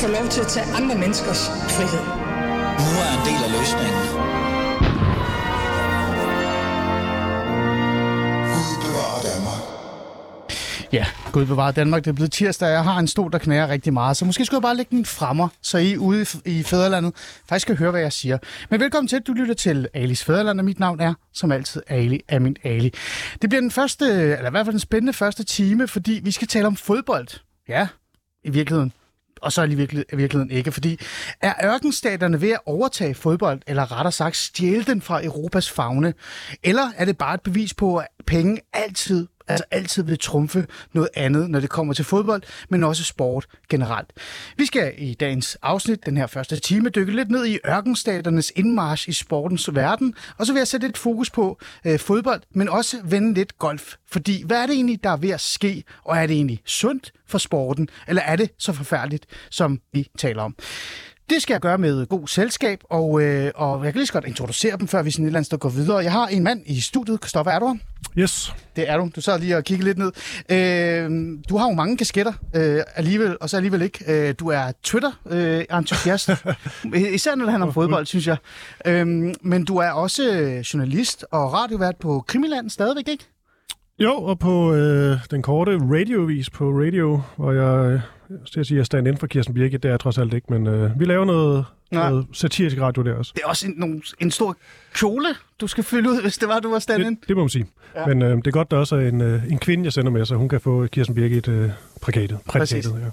få lov til at tage andre menneskers frihed. Nu er en del af løsningen. Ja, Gud bevarer Danmark. Det er blevet tirsdag, og jeg har en stol, der knærer rigtig meget. Så måske skulle jeg bare lægge den fremmer, så I ude i fædrelandet faktisk kan høre, hvad jeg siger. Men velkommen til, du lytter til Alis Fædreland, og mit navn er, som altid, Ali Amin Ali. Det bliver den første, eller i hvert fald den spændende første time, fordi vi skal tale om fodbold. Ja, i virkeligheden og så er det i virkeligheden ikke, fordi er ørkenstaterne ved at overtage fodbold, eller rettere sagt stjæle den fra Europas fagne, eller er det bare et bevis på, at penge altid altså altid vil trumfe noget andet, når det kommer til fodbold, men også sport generelt. Vi skal i dagens afsnit, den her første time, dykke lidt ned i ørkenstaternes indmarsch i sportens verden, og så vil jeg sætte lidt fokus på øh, fodbold, men også vende lidt golf. Fordi hvad er det egentlig, der er ved at ske, og er det egentlig sundt for sporten, eller er det så forfærdeligt, som vi taler om? Det skal jeg gøre med god selskab, og, øh, og jeg kan lige så godt introducere dem, før vi sådan et eller andet sted går videre. Jeg har en mand i studiet. Kristoffer, er du Yes. Det er du. Du sad lige og kiggede lidt ned. Øh, du har jo mange kasketter øh, alligevel, og så alligevel ikke. Øh, du er Twitter-entusiast. Øh, Især når det handler om fodbold, synes jeg. Øh, men du er også journalist og radiovært på Krimiland stadigvæk, ikke? Jo, og på øh, den korte radiovis på radio, hvor jeg, øh, jeg sige, jeg stand ind for Kirsten Birke, det er trods alt ikke, men øh, vi laver noget, noget satirisk radio der også. Det er også en, nogle, en stor kjole, du skal fylde ud, hvis det var, du var stand det, det må man sige. Ja. Men øh, det er godt, der også er en, øh, en kvinde, jeg sender med, så hun kan få Kirsten Birke et øh, prækatet. prækatet ja.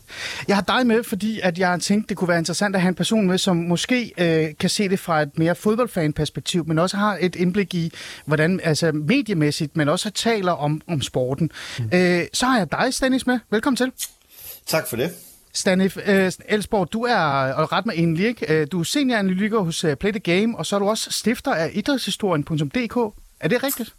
Jeg har dig med, fordi at jeg har tænkt, det kunne være interessant at have en person med, som måske øh, kan se det fra et mere fodboldfan-perspektiv, men også har et indblik i, hvordan altså mediemæssigt, men også taler om, om sporten. Mm. Øh, så har jeg dig, Stanis, med. Velkommen til. Tak for det. Stanif øh, Elsborg, du er, og ret med egentlig, ikke? Øh, du er senioranalytiker hos uh, Play the Game, og så er du også stifter af idrætshistorien.dk. Er det rigtigt?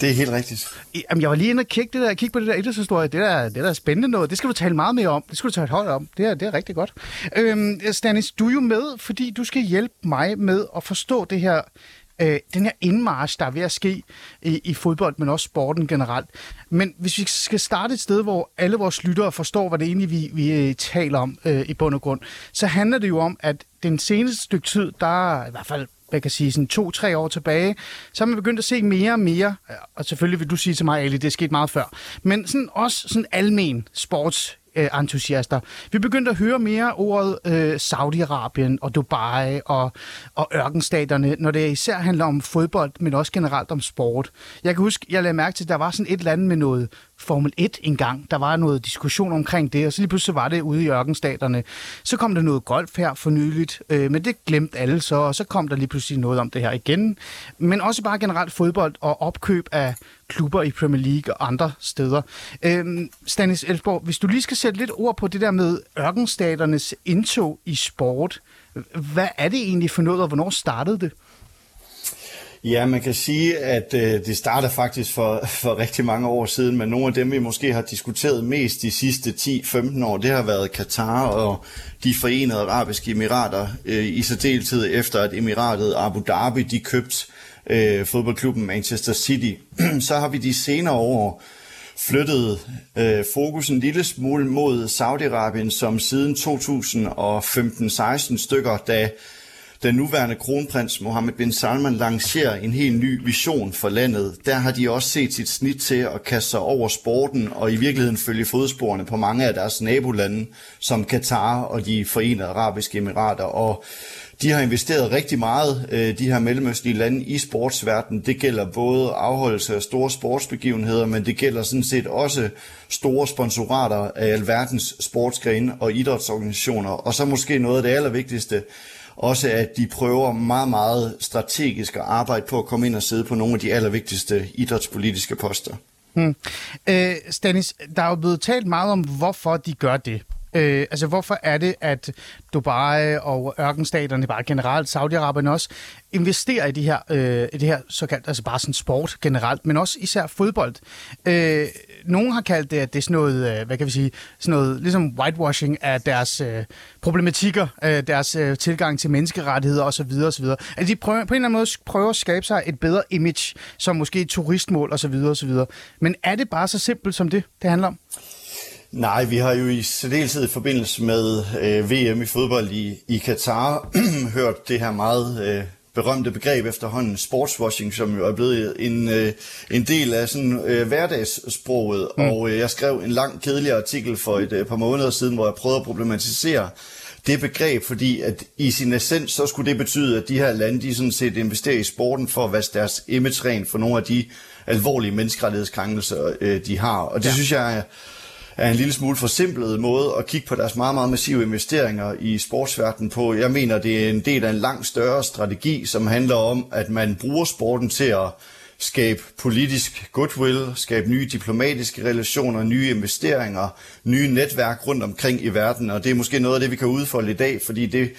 Det er helt rigtigt. Jamen, jeg var lige inde og kigge, det der, kigge på det der idrætshistorie. Det der, det der er spændende noget. Det skal du tale meget mere om. Det skal du tage et hold om. Det er, det er rigtig godt. Øhm, Stanis, du er jo med, fordi du skal hjælpe mig med at forstå det her øh, den her indmarsch, der er ved at ske i, i fodbold, men også sporten generelt. Men hvis vi skal starte et sted, hvor alle vores lyttere forstår, hvad det egentlig vi, vi øh, taler om øh, i bund og grund, så handler det jo om, at den seneste stykke tid, der er i hvert fald jeg kan sige, sådan to-tre år tilbage, så har man begyndt at se mere og mere, øh, og selvfølgelig vil du sige til mig, Ali, det er sket meget før, men sådan også sådan almen sports Øh, entusiaster. Vi begyndte at høre mere ordet øh, Saudi-Arabien og Dubai og, og ørkenstaterne, når det især handler om fodbold, men også generelt om sport. Jeg kan huske, jeg lagde mærke til, at der var sådan et eller andet med noget Formel 1 engang. Der var noget diskussion omkring det, og så lige pludselig var det ude i ørkenstaterne. Så kom der noget golf her for nyligt, øh, men det glemte alle så, og så kom der lige pludselig noget om det her igen. Men også bare generelt fodbold og opkøb af klubber i Premier League og andre steder. Øh, Stanis Elsborg, hvis du lige skal sætte lidt ord på det der med ørkenstaternes indtog i sport, hvad er det egentlig for noget, og hvornår startede det? Ja, man kan sige, at øh, det starter faktisk for, for rigtig mange år siden, men nogle af dem, vi måske har diskuteret mest de sidste 10-15 år, det har været Katar og de forenede arabiske emirater, øh, i særdeleshed efter at emiratet Abu Dhabi, de købte øh, fodboldklubben Manchester City. Så har vi de senere år flyttet øh, fokus en lille smule mod Saudi-Arabien, som siden 2015-16 stykker, da den nuværende kronprins Mohammed bin Salman lancerer en helt ny vision for landet. Der har de også set sit snit til at kaste sig over sporten og i virkeligheden følge fodsporene på mange af deres nabolande, som Katar og de forenede arabiske emirater. Og de har investeret rigtig meget, øh, de her mellemøstlige lande, i sportsverdenen. Det gælder både afholdelse af store sportsbegivenheder, men det gælder sådan set også store sponsorater af alverdens sportsgrene og idrætsorganisationer. Og så måske noget af det allervigtigste, også at de prøver meget, meget strategisk at arbejde på at komme ind og sidde på nogle af de allervigtigste idrætspolitiske poster. Hmm. Øh, Stanis, der er jo blevet talt meget om, hvorfor de gør det. Øh, altså, hvorfor er det, at Dubai og ørkenstaterne, bare generelt, Saudi-Arabien også, investerer i, de her, øh, i det her såkaldt, altså bare sådan sport generelt, men også især fodbold. Øh, nogen har kaldt det, at det er sådan noget, øh, hvad kan vi sige, sådan noget, ligesom whitewashing af deres øh, problematikker, øh, deres øh, tilgang til menneskerettigheder osv. osv. At de prøver, på en eller anden måde prøver at skabe sig et bedre image, som måske et turistmål osv. osv. Men er det bare så simpelt som det, det handler om? Nej, vi har jo i særdeleshed i forbindelse med øh, VM i fodbold i, i Katar hørt det her meget øh, berømte begreb efterhånden, sportswashing, som jo er blevet en, øh, en del af sådan øh, hverdagssproget. Mm. Og øh, jeg skrev en lang kedelig artikel for et øh, par måneder siden, hvor jeg prøvede at problematisere det begreb, fordi at i sin essens, så skulle det betyde, at de her lande, de sådan set investerer i sporten for at vaske deres image ren for nogle af de alvorlige menneskerettighedskrænkelser, øh, de har. Og det ja. synes jeg er en lille smule forsimplet måde at kigge på deres meget, meget massive investeringer i sportsverdenen på. Jeg mener, det er en del af en langt større strategi, som handler om, at man bruger sporten til at skabe politisk goodwill, skabe nye diplomatiske relationer, nye investeringer, nye netværk rundt omkring i verden, og det er måske noget af det, vi kan udfolde i dag, fordi det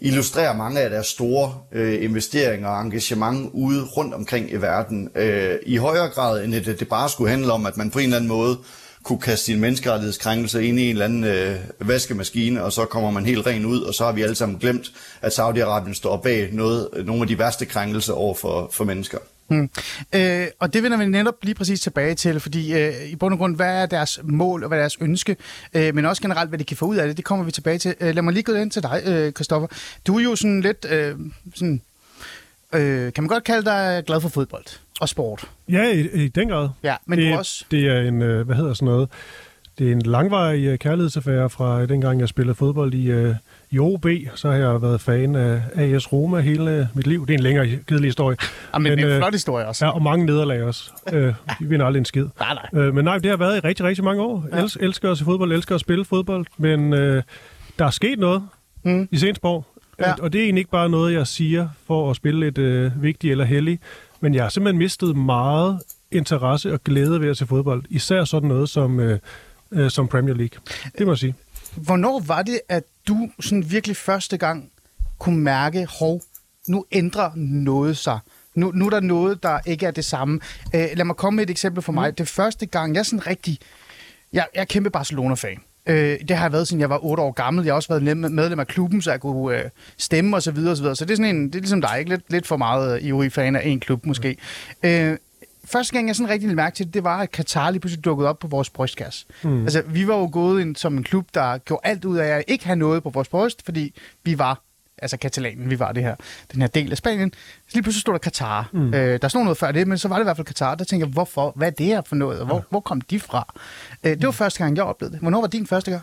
illustrerer mange af deres store øh, investeringer og engagement ude rundt omkring i verden. Øh, I højere grad, end at det bare skulle handle om, at man på en eller anden måde kunne kaste sin menneskerettighedskrænkelse ind i en eller anden øh, vaskemaskine, og så kommer man helt ren ud, og så har vi alle sammen glemt, at Saudi-Arabien står bag noget, nogle af de værste krænkelser over for, for mennesker. Hmm. Øh, og det vender vi netop lige præcis tilbage til, fordi øh, i bund og grund, hvad er deres mål og hvad er deres ønske, øh, men også generelt, hvad de kan få ud af det, det kommer vi tilbage til. Øh, lad mig lige gå ind til dig, øh, Christoffer. Du er jo sådan lidt, øh, sådan, øh, kan man godt kalde dig glad for fodbold? Og sport. Ja, i, i den grad. Ja, men det, du også... Det er en, øh, hvad hedder sådan noget, det er en langvarig øh, kærlighedsaffære fra dengang, jeg spillede fodbold i, øh, i OB. Så har jeg været fan af AS Roma hele mit liv. Det er en længere kedelig historie. Ja, men, men det er en flot historie også. Ja, og mange nederlag også. øh, vi vinder aldrig en skid. Nej, nej. Øh, men nej, det har været i rigtig, rigtig mange år. Ja. Els, elsker at se fodbold, elsker at spille fodbold. Men øh, der er sket noget mm. i Sensborg. Ja. Og det er egentlig ikke bare noget, jeg siger for at spille lidt øh, vigtigt eller heldigt. Men jeg har simpelthen mistet meget interesse og glæde ved at se fodbold. Især sådan noget som, øh, øh, som Premier League. Det må jeg sige. Hvornår var det, at du sådan virkelig første gang kunne mærke, hov, nu ændrer noget sig? Nu, nu er der noget, der ikke er det samme. Øh, lad mig komme med et eksempel for mig. Mm. Det første gang, jeg er sådan rigtig... Jeg, jeg er kæmpe Barcelona-fan. Øh, det har jeg været, siden jeg var 8 år gammel. Jeg har også været medlem af klubben, så jeg kunne øh, stemme og så videre og så videre. Så det er sådan en, det er ligesom dig, ikke? Lidt, lidt for meget øh, ivrig fan af en klub måske. Mm. Øh, første gang, jeg sådan rigtig mærke til det, det var, at Katar lige pludselig dukkede op på vores brystkasse. Mm. Altså, vi var jo gået ind som en klub, der gjorde alt ud af at ikke have noget på vores bryst, fordi vi var altså Katalanien, vi var det her, den her del af Spanien. Så lige pludselig stod der Katar. Mm. Øh, der stod noget før det, men så var det i hvert fald Katar. Der tænkte jeg, hvorfor? Hvad er det her for noget? Hvor, ja. hvor kom de fra? Øh, det var mm. første gang, jeg oplevede det. Hvornår var din første gang?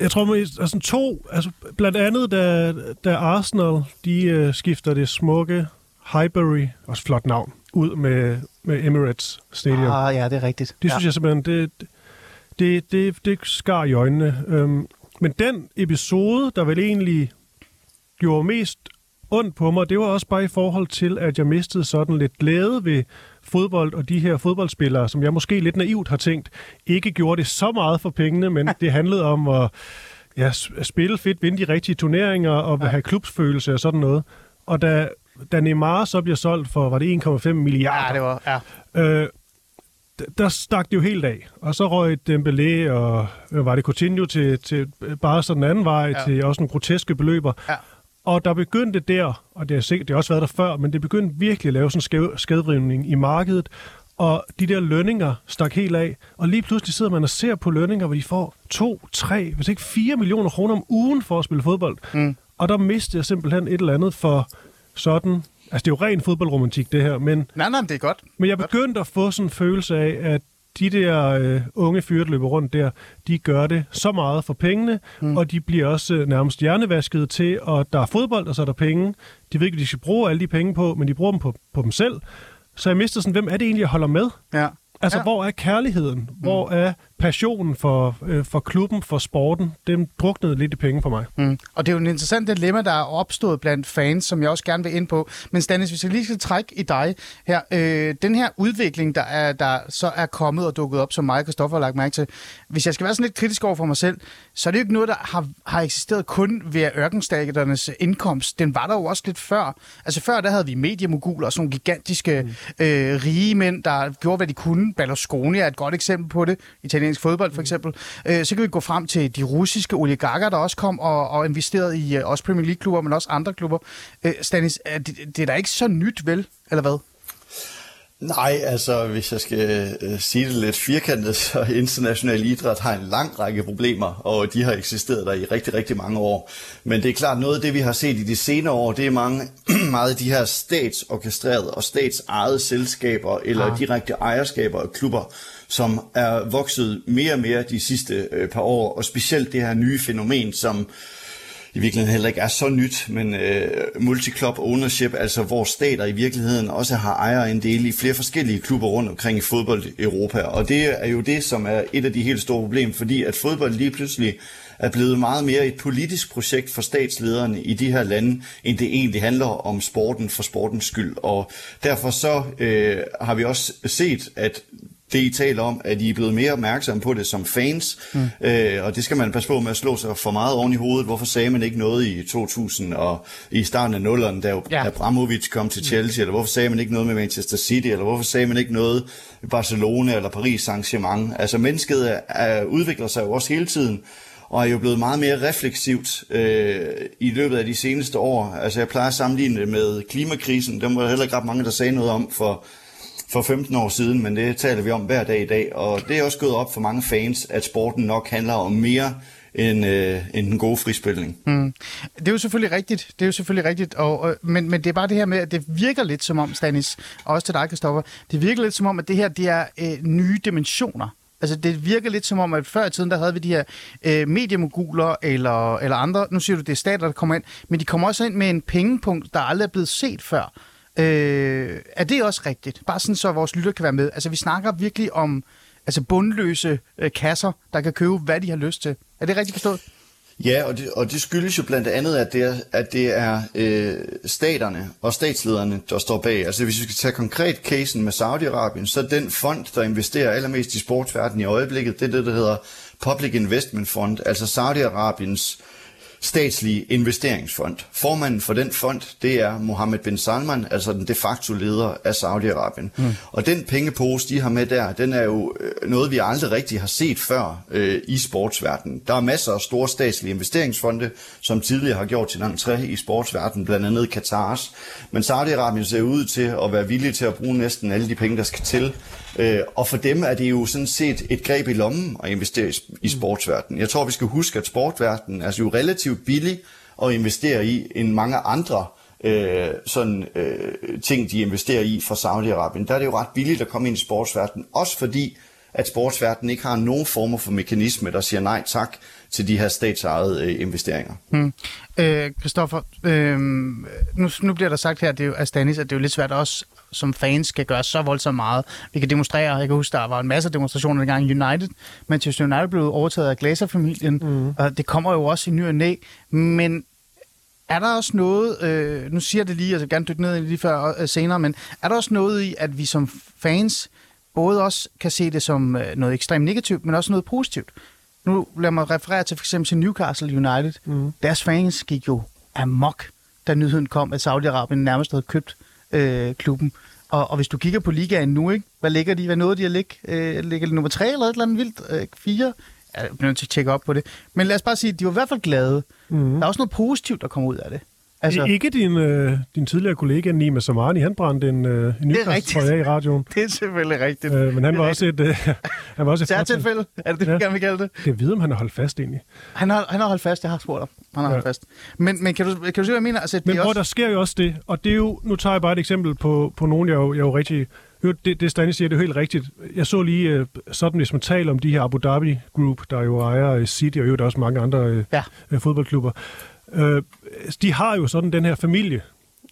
Jeg tror, altså to, altså blandt andet, da, da Arsenal, de øh, skifter det smukke Highbury, også flot navn, ud med, med Emirates Stadium. Ah, ja, det er rigtigt. Det synes ja. jeg simpelthen, det, det, det, det skar i øjnene. Øhm, men den episode, der vel egentlig gjorde mest ondt på mig, det var også bare i forhold til, at jeg mistede sådan lidt glæde ved fodbold, og de her fodboldspillere, som jeg måske lidt naivt har tænkt, ikke gjorde det så meget for pengene, men det handlede om at ja, spille fedt, vinde de rigtige turneringer og ja. have klubsfølelse og sådan noget. Og da, da Neymar så bliver solgt for, var det 1,5 milliarder? Ja, det var, ja. Øh, der stak det jo helt af. Og så røg Dembélé og var det Coutinho til, til bare sådan en anden vej, ja. til også nogle groteske beløber. Ja. Og der begyndte der, og det har, sikkert, det har også været der før, men det begyndte virkelig at lave sådan en skæv, skævdrivning i markedet, og de der lønninger stak helt af, og lige pludselig sidder man og ser på lønninger, hvor de får 2, 3, hvis ikke 4 millioner kroner om ugen for at spille fodbold. Mm. Og der mistede jeg simpelthen et eller andet for sådan Altså, det er jo ren fodboldromantik, det her, men... Nej, nej, det er godt. Men jeg begyndte at få sådan en følelse af, at de der øh, unge fyre, der løber rundt der, de gør det så meget for pengene, mm. og de bliver også øh, nærmest hjernevasket til, og der er fodbold, og så er der penge. De ved ikke, hvad de skal bruge alle de penge på, men de bruger dem på, på dem selv. Så jeg mister sådan, hvem er det egentlig, jeg holder med? Ja. Altså, ja. hvor er kærligheden? Hvor mm. er passionen for, øh, for klubben, for sporten? Den druknede lidt i penge for mig. Mm. Og det er jo en interessant dilemma, der er opstået blandt fans, som jeg også gerne vil ind på. Men Stanis, hvis jeg lige skal trække i dig her. Øh, den her udvikling, der, er, der så er kommet og dukket op, som mig og Christoffer har lagt mærke til. Hvis jeg skal være sådan lidt kritisk over for mig selv, så er det jo ikke noget, der har, har eksisteret kun ved ørkenstaternes indkomst. Den var der jo også lidt før. Altså før, der havde vi mediemoguler og sådan nogle gigantiske mm. øh, rige mænd, der gjorde, hvad de kunne. Berlusconi er et godt eksempel på det. Italiensk fodbold for eksempel. Øh, så kan vi gå frem til de russiske oligarker, der også kom og, og investerede i øh, også Premier League-klubber, men også andre klubber. Øh, Stanis, er det, det er da ikke så nyt, vel? Eller hvad? Nej, altså hvis jeg skal uh, sige det lidt firkantet, så international idræt har en lang række problemer, og de har eksisteret der i rigtig, rigtig mange år. Men det er klart, noget af det, vi har set i de senere år, det er mange, meget af de her statsorkestrerede og statsejede selskaber, eller ja. direkte ejerskaber af klubber, som er vokset mere og mere de sidste uh, par år, og specielt det her nye fænomen, som i virkeligheden heller ikke er så nyt, men øh, multi-club ownership, altså hvor stater i virkeligheden også har ejerandele i flere forskellige klubber rundt omkring i fodbold Europa. Og det er jo det, som er et af de helt store problemer, fordi at fodbold lige pludselig er blevet meget mere et politisk projekt for statslederne i de her lande, end det egentlig handler om sporten for sportens skyld. Og derfor så øh, har vi også set, at det, I taler om, at I er blevet mere opmærksomme på det som fans, mm. øh, og det skal man passe på med at slå sig for meget oven i hovedet. Hvorfor sagde man ikke noget i 2000 og i starten af nullerne, da ja. Abramovic kom til Chelsea, mm. eller hvorfor sagde man ikke noget med Manchester City, eller hvorfor sagde man ikke noget i Barcelona eller Paris Saint-Germain? Altså mennesket er, er, udvikler sig jo også hele tiden, og er jo blevet meget mere refleksivt øh, i løbet af de seneste år. Altså jeg plejer at sammenligne det med klimakrisen, dem var der heller ikke ret mange, der sagde noget om for for 15 år siden, men det taler vi om hver dag i dag. Og det er også gået op for mange fans, at sporten nok handler om mere end, øh, end den gode frispilning. Mm. Det er jo selvfølgelig rigtigt, det er jo selvfølgelig rigtigt, og, og, men, men det er bare det her med, at det virker lidt som om, Stanis, og også til dig, Kristoffer, det virker lidt som om, at det her det er øh, nye dimensioner. Altså, det virker lidt som om, at før i tiden, der havde vi de her øh, mediemoguler eller, eller andre. Nu siger du, det er stater, der kommer ind. Men de kommer også ind med en pengepunkt, der aldrig er blevet set før. Øh, er det også rigtigt? Bare sådan, så vores lytter kan være med. Altså, vi snakker virkelig om altså bundløse øh, kasser, der kan købe, hvad de har lyst til. Er det rigtigt forstået? Ja, og det, og det skyldes jo blandt andet, at det er, at det er øh, staterne og statslederne, der står bag. Altså hvis vi skal tage konkret casen med Saudi-Arabien, så den fond, der investerer allermest i sportsverdenen i øjeblikket, det er det, der hedder Public Investment Fund, altså Saudi-Arabiens statslige investeringsfond. Formanden for den fond, det er Mohammed bin Salman, altså den de facto leder af Saudi-Arabien. Mm. Og den pengepose, de har med der, den er jo øh, noget, vi aldrig rigtig har set før øh, i sportsverdenen. Der er masser af store statslige investeringsfonde, som tidligere har gjort til entré i sportsverdenen, blandt andet Katars. Men Saudi-Arabien ser ud til at være villig til at bruge næsten alle de penge, der skal til Øh, og for dem er det jo sådan set et greb i lommen at investere i sportsverdenen. Jeg tror, vi skal huske, at sportsverdenen er jo relativt billig at investere i end mange andre øh, sådan, øh, ting, de investerer i fra Saudi-Arabien. Der er det jo ret billigt at komme ind i sportsverdenen, også fordi at sportsverdenen ikke har nogen former for mekanisme, der siger nej tak til de her statsejede øh, investeringer. Hmm. Øh, Christoffer, øh, nu, nu bliver der sagt her det er jo, af Stanis, at det er jo lidt svært også som fans skal gøre så voldsomt meget. Vi kan demonstrere, jeg kan huske, der var en masse demonstrationer dengang United. Manchester United blev overtaget af Glazer-familien, mm. og det kommer jo også i ny og næ. Men er der også noget, øh, nu siger jeg det lige, jeg vil gerne dykke ned i lige før øh, senere, men er der også noget i, at vi som fans både også kan se det som øh, noget ekstremt negativt, men også noget positivt? Nu lad mig referere til for eksempel til Newcastle United. Mm. Deres fans gik jo amok, da nyheden kom, at Saudi-Arabien nærmest havde købt øh, klubben. Og, og hvis du kigger på ligaen nu, ikke? hvad ligger de? Hvad nåede de at ligge? Øh, ligger de nummer tre eller et eller andet vildt? Øh, fire? Jeg er nødt til at tjekke op på det. Men lad os bare sige, at de var i hvert fald glade. Mm. Der er også noget positivt, der kommer ud af det. Altså, ikke din, øh, din tidligere kollega Nima Samani, han brændte en, øh, en nykast i radioen. Det er selvfølgelig rigtigt. Øh, men han var, også et, øh, han var også et... Særtilfælde, er det det, ja. vi gerne vil kalde det? Det er videre, om han har holdt fast egentlig. Han har, han har holdt fast, jeg har spurgt ham. Han har ja. holdt fast. Men, men kan, du, kan du se, hvad jeg mener? Altså, men prøv, også... der sker jo også det, og det er jo, nu tager jeg bare et eksempel på, på nogen, jeg jo, jeg jo rigtig det, det Stanis siger, det er helt rigtigt. Jeg så lige uh, sådan, hvis man taler om de her Abu Dhabi Group, der jo ejer City, og jo der er også mange andre uh, ja. fodboldklubber. Øh, de har jo sådan den her familie,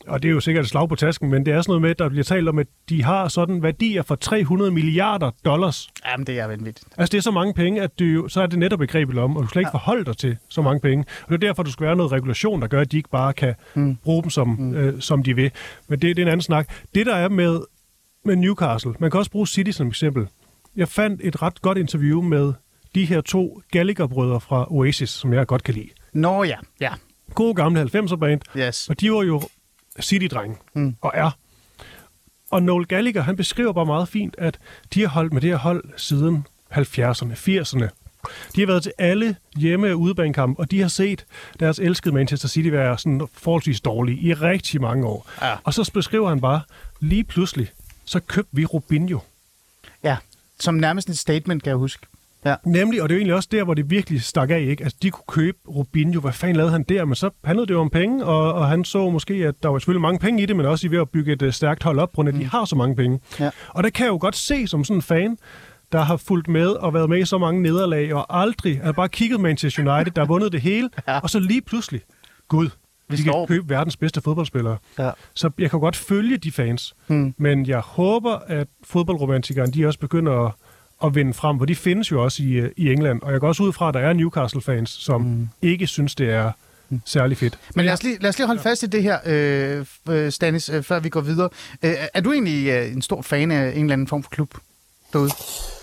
og det er jo sikkert et slag på tasken, men det er sådan noget med, at der bliver talt om, at de har sådan værdier for 300 milliarder dollars. Jamen, det er vanvittigt. Altså, det er så mange penge, at du, så er det netop begrebet om, og du skal ikke ja. forholde dig til så mange penge. Og det er derfor, du skal være noget regulation, der gør, at de ikke bare kan mm. bruge dem, som, mm. øh, som de vil. Men det, det er en anden snak. Det, der er med, med Newcastle, man kan også bruge City som eksempel. Jeg fandt et ret godt interview med de her to Gallagher-brødre fra Oasis, som jeg godt kan lide. Nå ja, ja. Gode gamle 90'er band. Yes. Og de var jo City-drenge, mm. og er. Og Noel Gallagher, han beskriver bare meget fint, at de har holdt med det her hold siden 70'erne, 80'erne. De har været til alle hjemme- og udebanekampe, og de har set deres elskede Manchester City være sådan forholdsvis dårlige i rigtig mange år. Ja. Og så beskriver han bare, lige pludselig, så købte vi Rubinho. Ja, som nærmest et statement, kan jeg huske. Ja. Nemlig, og det er jo egentlig også der, hvor det virkelig stak af, ikke? Altså, de kunne købe Rubinho. Hvad fanden lavede han der? Men så handlede det jo om penge, og, og han så måske, at der var selvfølgelig mange penge i det, men også i ved at bygge et uh, stærkt hold op, grund af, at de har så mange penge. Ja. Og der kan jeg jo godt se som sådan en fan, der har fulgt med og været med i så mange nederlag, og aldrig har bare kigget Manchester United, der har vundet det hele, Ja. og så lige pludselig, gud, vi slår kan købe verdens bedste fodboldspillere. Ja. Så jeg kan godt følge de fans, Hmm. men jeg håber, at fodboldromantikerne, de også begynder at, at vinde frem, for de findes jo også i, øh, i England, og jeg går også ud fra, at der er Newcastle-fans, som mm. ikke synes, det er særlig fedt. Men lad os lige, lad os lige holde fast i det her, øh, øh, Stanis, øh, før vi går videre. Øh, er du egentlig øh, en stor fan af en eller anden form for klub derude?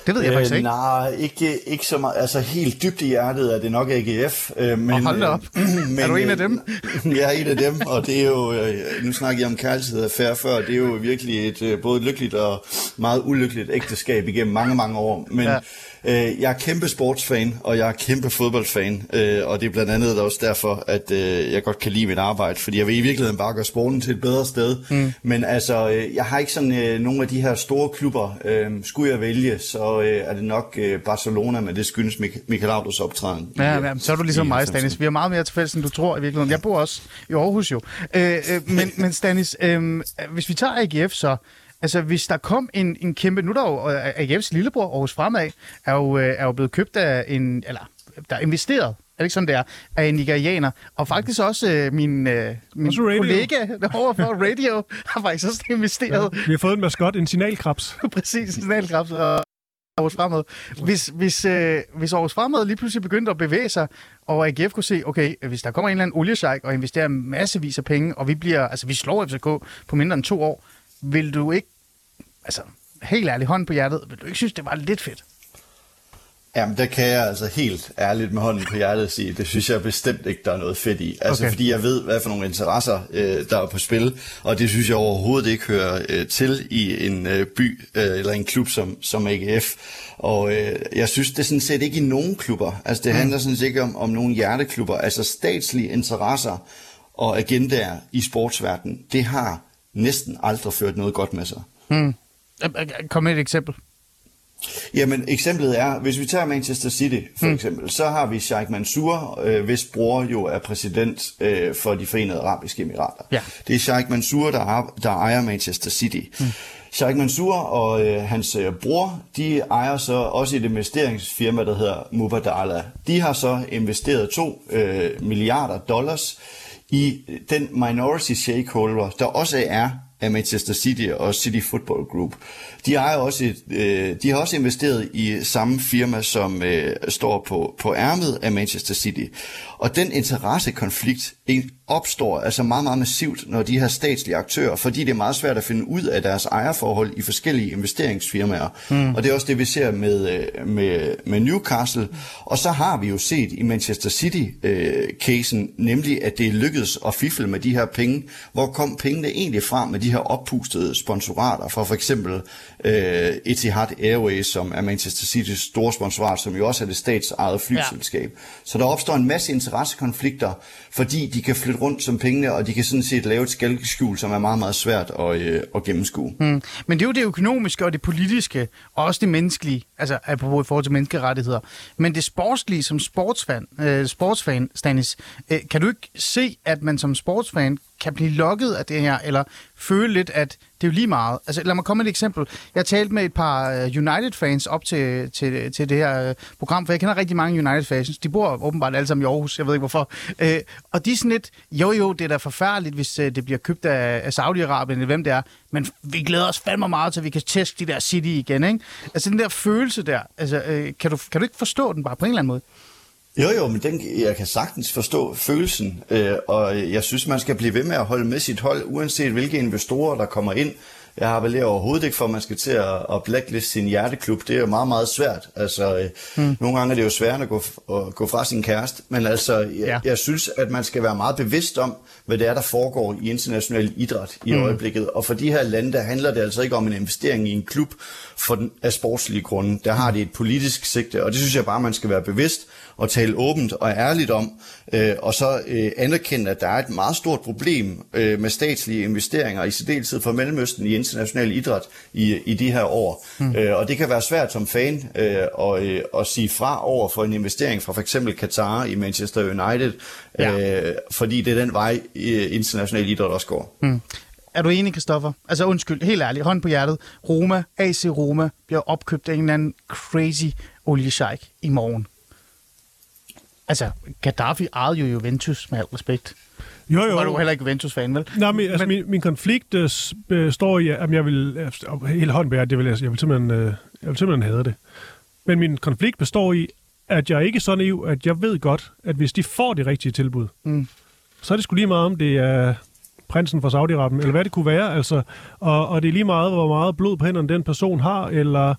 Det ved jeg faktisk ikke. Nej, ikke, ikke så meget. Altså helt dybt i hjertet er det nok AGF. Øh, men, Og hold da op. Er du en af øh, dem? jeg er en af dem, og det er jo, øh, nu snakker jeg om kærlighed og færre før, det er jo virkelig et øh, både lykkeligt og meget ulykkeligt ægteskab igennem mange, mange år. Men ja. øh, jeg er kæmpe sportsfan, og jeg er kæmpe fodboldfan, øh, og det er blandt andet også derfor, at øh, jeg godt kan lide mit arbejde, fordi jeg vil i virkeligheden bare gøre sporten til et bedre sted. Mm. Men altså, øh, jeg har ikke sådan øh, nogle af de her store klubber. Øh, skulle jeg vælge, så øh, er det nok øh, Barcelona, men det skyldes Mik- Michael Laudrups optræden. Ja, ja, så er du ligesom mig, 90'erne. Stanis. Vi er meget mere tilfælles, end du tror i virkeligheden. Jeg bor også i Aarhus jo. Øh, øh, men, men Stanis, øh, hvis vi tager AGF så, altså hvis der kom en, en kæmpe... Nu er der jo AGF's lillebror, Aarhus Fremad, er jo, øh, er jo blevet købt af en... Eller, der er investeret er det ikke sådan, det er, af en nigerianer. Og faktisk også øh, min, øh, min Også Radio. kollega overfor Radio har faktisk også investeret Vi har fået en maskot, en signalkrabs. præcis en signalkrabs og Aarhus Fremad. Hvis, hvis, øh, hvis Aarhus Fremad lige pludselig begyndte at bevæge sig, og AGF kunne se, okay, hvis der kommer en eller anden oliesjejk og investerer massevis af penge, og vi bliver, altså vi slår FCK på mindre end to år, vil du ikke, altså helt ærligt, hånd på hjertet, vil du ikke synes, det var lidt fedt? Jamen, der kan jeg altså helt ærligt med hånden på hjertet sige, det synes jeg bestemt ikke, der er noget fedt i. Altså, Okay. fordi jeg ved, hvad for nogle interesser, øh, der er på spil, og det synes jeg overhovedet ikke hører øh, til i en øh, by øh, eller en klub som, som AGF. Og øh, jeg synes, det sådan set ikke i nogen klubber. Altså, det handler sådan set ikke om, om nogen hjerteklubber. Altså, statslige interesser og agendaer i sportsverdenen, det har næsten aldrig ført noget godt med sig. Øh, Kom med et eksempel. Jamen, eksemplet er, hvis vi tager Manchester City for mm. eksempel, så har vi Sheikh Mansour, øh, hvis bror jo er præsident øh, for de forenede arabiske emirater. Ja. Det er Sheikh Mansour, der, er, der ejer Manchester City. Mm. Sheikh Mansour og øh, hans øh, bror, de ejer så også et investeringsfirma, der hedder Mubadala. De har så investeret 2 øh, milliarder dollars i den minority shareholder, der også er af Manchester City og City Football Group. De, ejer også et, øh, de har også investeret i samme firma, som øh, står på, på ærmet af Manchester City. Og den interessekonflikt opstår altså meget, meget massivt, når de her statslige aktører, fordi det er meget svært at finde ud af deres ejerforhold i forskellige investeringsfirmaer. Mm. Og det er også det, vi ser med, øh, med, med Newcastle. Og så har vi jo set i Manchester City-casen, nemlig at det er lykkedes at fifle med de her penge. Hvor kom pengene egentlig fra med de her oppustede sponsorater fra for eksempel øh, Etihad Airways, som er Manchester Citys store sponsorat, som jo også er det statsejede flyselskab. Ja. Så der opstår en masse interessekonflikter, fordi de kan flytte rundt som pengene, og de kan sådan set lave et skælkeskjul, som er meget, meget svært at, øh, at gennemskue. Mm. Men det er jo det økonomiske og det politiske, og også det menneskelige, altså apropos i forhold til menneskerettigheder. Men det sportslige som sportsfan, øh, sportsfan Stanis, øh, kan du ikke se, at man som sportsfan kan blive lokket af det her, eller føle lidt, at det er jo lige meget. Altså, lad mig komme med et eksempel. Jeg talte med et par øh, United-fans op til, til, til det her øh, program, for jeg kender rigtig mange United-fans. De bor åbenbart alle sammen i Aarhus, jeg ved ikke hvorfor. Øh, og de er sådan lidt, jo jo, det er da forfærdeligt, hvis øh, det bliver købt af, af Saudi-Arabien, eller hvem det er, men vi glæder os fandme meget til, at vi kan teste de der City igen, ikke? Altså den der følelse der, altså, øh, kan, du, kan du ikke forstå den bare på en eller anden måde? Jo, jo, men den, jeg kan sagtens forstå følelsen, øh, og jeg synes, man skal blive ved med at holde med sit hold, uanset hvilke investorer, der kommer ind. Jeg appellerer overhovedet ikke for, at man skal til at, at blackliste sin hjerteklub. Det er jo meget, meget svært. Altså, mm. Nogle gange er det jo svært at gå, at gå fra sin kæreste, men altså, jeg, ja. jeg synes, at man skal være meget bevidst om, hvad det er, der foregår i international idræt i mm. øjeblikket. Og for de her lande, der handler det altså ikke om en investering i en klub for den, af sportslige grunde. Der har det et politisk sigte, og det synes jeg bare, man skal være bevidst og tale åbent og ærligt om, øh, og så øh, anerkende, at der er et meget stort problem øh, med statslige investeringer, i særdeleshed for Mellemøsten i international idræt i, i de her år. Mm. Øh, og det kan være svært som fan øh, at, øh, at sige fra over for en investering fra eksempel Qatar i Manchester United, ja. øh, fordi det er den vej international idræt også går. Mm. Er du enig, Kristoffer? Altså undskyld, helt ærligt, hånd på hjertet. Roma, AC Roma, bliver opkøbt af en eller anden crazy oliesheik i morgen. Altså, Gaddafi ejede jo Juventus, med al respekt. Jo, jo. Var du heller ikke Juventus-fan, vel? Nej, men, altså, min, min konflikt uh, består i, at jeg vil, uh, helt håndbæret, det vil jeg, jeg vil simpelthen, uh, jeg vil simpelthen have det. Men min konflikt består i, at jeg ikke er så naiv, at jeg ved godt, at hvis de får det rigtige tilbud, mm. så er det sgu lige meget om det er prinsen fra Saudi-Arabien, eller hvad det kunne være, altså, og, og det er lige meget, hvor meget blod på hænderne den person har, eller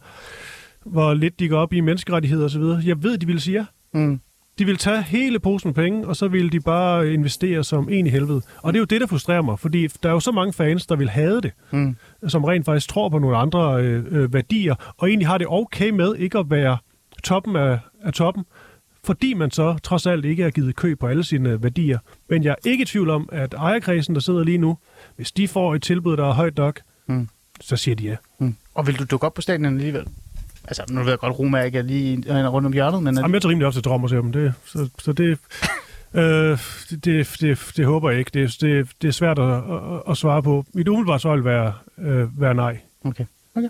hvor lidt de går op i menneskerettigheder osv. Jeg ved, de vil sige ja. Mm. De vil tage hele posen med penge, og så vil de bare investere som en i helvede. Og det er jo det, der frustrerer mig, fordi der er jo så mange fans, der vil have det, mm. som rent faktisk tror på nogle andre øh, øh, værdier, og egentlig har det okay med ikke at være toppen af, af toppen, fordi man så trods alt ikke har givet køb på alle sine værdier. Men jeg er ikke i tvivl om, at ejerkredsen, der sidder lige nu, hvis de får et tilbud, der er højt nok, mm. så siger de ja. Mm. Og vil du dukke op på stadion alligevel? Altså, nu ved jeg godt, Roma ikke er lige rundt om hjørnet, men... Jamen, jeg tager rimelig op til dem, det, så, så det... Øh, det, det, det, det håber jeg ikke. Det, det, det er svært at, at, at svare på. Mit umiddelbart så vil være, øh, være nej. Okay. okay.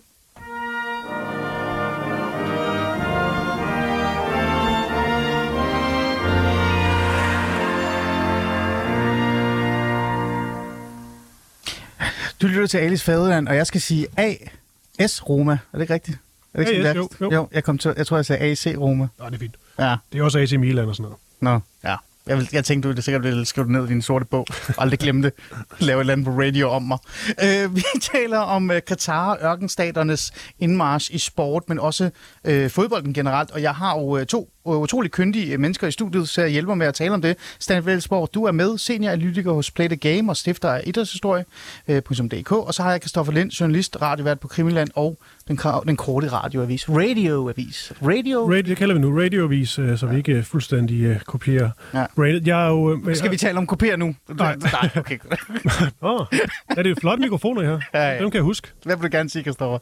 Du lytter til Alice Faderland, og jeg skal sige A.S. Roma. Er det ikke rigtigt? Er det ikke ja, yes, jo, jo. jo, jeg, kom til, jeg tror, jeg sagde AC Roma. Nå, det er fint. Ja. Det er også AC Milan og sådan noget. Nå, ja. Jeg, vil, jeg tænkte, du det sikkert ville skrive det ned i din sorte bog. Aldrig glemme det. Lave et eller andet på radio om mig. Uh, vi taler om uh, Katar ørkenstaternes indmarsch i sport, men også uh, fodbolden generelt. Og jeg har jo uh, to utrolig kyndige mennesker i studiet til at hjælpe mig med at tale om det. Stan Velsborg, du er med, senioranalytiker hos Play the Game og stifter af idrætshistorie.dk. Og så har jeg Kristoffer Lind, journalist, radiovært på Krimiland og den, den korte radioavis. Radioavis. Radio... Radio, det kalder vi nu radioavis, øh, så ja. vi ikke øh, fuldstændig uh, kopierer. Ja. Radio, jeg er jo, uh, Skal vi tale om kopier nu? Nej. Nej, okay. oh, er det flotte mikrofoner her? Ja, ja. Dem kan jeg huske. Hvad vil du gerne sige, Kristoffer?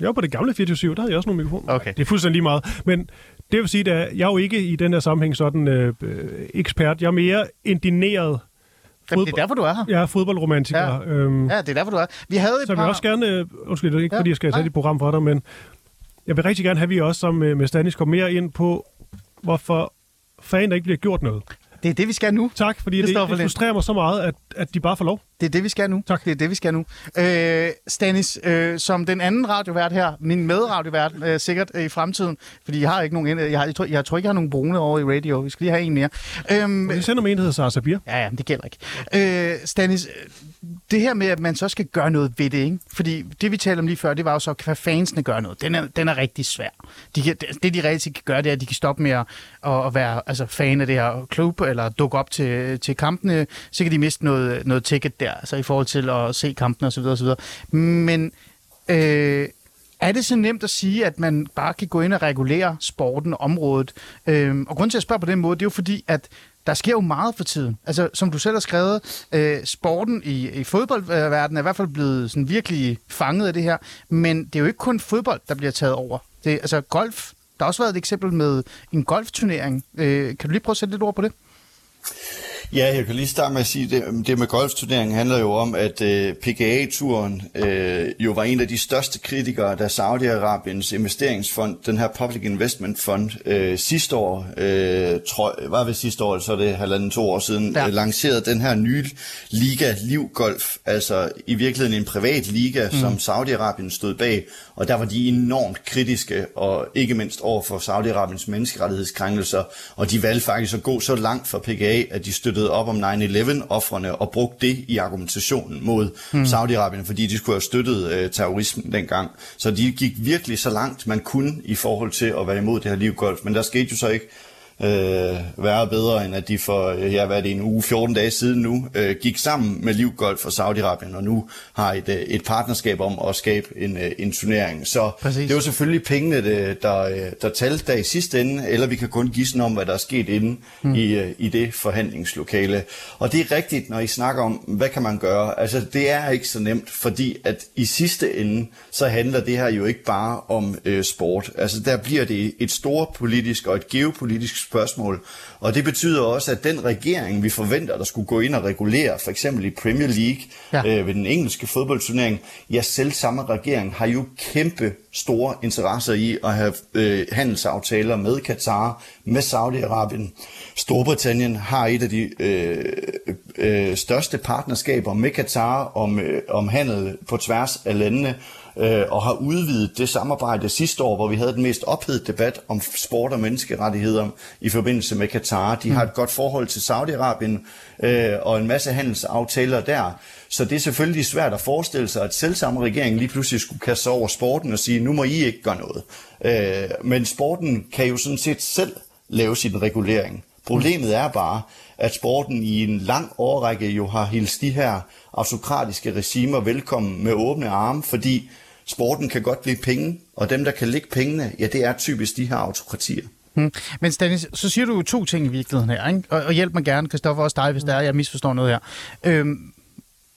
Jeg var på det gamle 24 der havde jeg også nogle mikrofoner. Okay. Det er fuldstændig lige meget. Men det vil sige, at jeg er jo ikke i den her sammenhæng sådan øh, ekspert. Jeg er mere indineret Fodbold... Det er derfor, du er her. Jeg er fodboldromantiker. Ja, øhm, ja det er derfor, du er Vi havde et Så par... vil også gerne... Øh, undskyld, det er ikke ja, fordi, jeg skal tage et program for dig, men jeg vil rigtig gerne have, at vi også sammen med, med Stanis kommer mere ind på, hvorfor fanden der ikke bliver gjort noget. Det er det, vi skal nu. Tak, fordi det, det, det frustrerer mig så meget, at, at de bare får lov. Det er det, vi skal nu. Tak. Det er det, vi skal nu. Øh, Stanis, øh, som den anden radiovært her, min medradiovært øh, sikkert øh, i fremtiden, fordi jeg har ikke nogen, jeg, har, jeg, tror, jeg tror ikke, jeg har nogen brune over i radio. Vi skal lige have en mere. Øhm, vi sender med en, der hedder Sara Sabir. Ja, ja, det gælder ikke. Øh, Stanis, det her med, at man så skal gøre noget ved det, ikke? fordi det, vi talte om lige før, det var jo så, hvad fansene gør noget. Den er, den er rigtig svær. De kan, det, de rigtig kan gøre, det er, at de kan stoppe med at, at være altså, fan af det her klub, eller dukke op til, til kampene. Så kan de miste noget, noget ticket der, altså i forhold til at se kampene osv. osv. Men øh, er det så nemt at sige, at man bare kan gå ind og regulere sporten området? Øh, og grund til at spørge på den måde, det er jo fordi, at der sker jo meget for tiden. Altså, som du selv har skrevet, øh, sporten i, i fodboldverdenen er i hvert fald blevet sådan virkelig fanget af det her. Men det er jo ikke kun fodbold, der bliver taget over. Det, altså, golf. Der har også været et eksempel med en golfturnering. Øh, kan du lige prøve at sætte lidt ord på det? Ja, jeg kan lige starte med at sige, det, det med golfturneringen handler jo om, at øh, PGA-turen øh, jo var en af de største kritikere, da Saudi-Arabiens investeringsfond, den her Public Investment Fund, øh, sidste år, øh, tror, var ved sidste år, så er det halvanden to år siden, ja. øh, lancerede den her nye liga, Livgolf, altså i virkeligheden en privat liga, mm. som Saudi-Arabien stod bag, og der var de enormt kritiske, og ikke mindst over for Saudi-Arabiens menneskerettighedskrænkelser, og de valgte faktisk at gå så langt for PGA, at de støttede op om 9-11-offrene og brugte det i argumentationen mod mm. Saudi-Arabien, fordi de skulle have støttet øh, terrorismen dengang. Så de gik virkelig så langt, man kunne i forhold til at være imod det her livgolf. Men der skete jo så ikke øh, være bedre, end at de for, ja, hvad er det, en uge, 14 dage siden nu, øh, gik sammen med Liv Golf og Saudi-Arabien, og nu har et, øh, et partnerskab om at skabe en, øh, en turnering. Så Præcis. det var selvfølgelig pengene, der, der talte der i sidste ende, eller vi kan kun gisne om, hvad der er sket inde hmm. i, i det forhandlingslokale. Og det er rigtigt, når I snakker om, hvad kan man gøre? Altså, det er ikke så nemt, fordi at i sidste ende, så handler det her jo ikke bare om øh, sport. Altså, der bliver det et stort politisk og et geopolitisk spørgsmål. Og det betyder også, at den regering, vi forventer, der skulle gå ind og regulere, for eksempel i Premier League ja. øh, ved den engelske fodboldturnering, ja, selv samme regering har jo kæmpe store interesser i at have øh, handelsaftaler med Katar, med Saudi-Arabien. Storbritannien har et af de øh, øh, største partnerskaber med Katar om, øh, om handel på tværs af landene, øh, og har udvidet det samarbejde sidste år, hvor vi havde den mest ophedet debat om sport og menneskerettigheder i forbindelse med Katar. De har et godt forhold til Saudi-Arabien øh, og en masse handelsaftaler der. Så det er selvfølgelig svært at forestille sig, at selv samme regering lige pludselig skulle kaste sig over sporten og sige, nu må I ikke gøre noget. Øh, men sporten kan jo sådan set selv lave sin regulering. Problemet er bare, at sporten i en lang årrække jo har hilst de her autokratiske regimer velkommen med åbne arme, fordi sporten kan godt blive penge, og dem, der kan lægge pengene, ja, det er typisk de her autokratier. Hmm. Men Stanis, så siger du jo to ting i virkeligheden her, ikke? Og, og hjælp mig gerne, Kristoffer, også dig, hvis der er, jeg misforstår noget her. Øhm,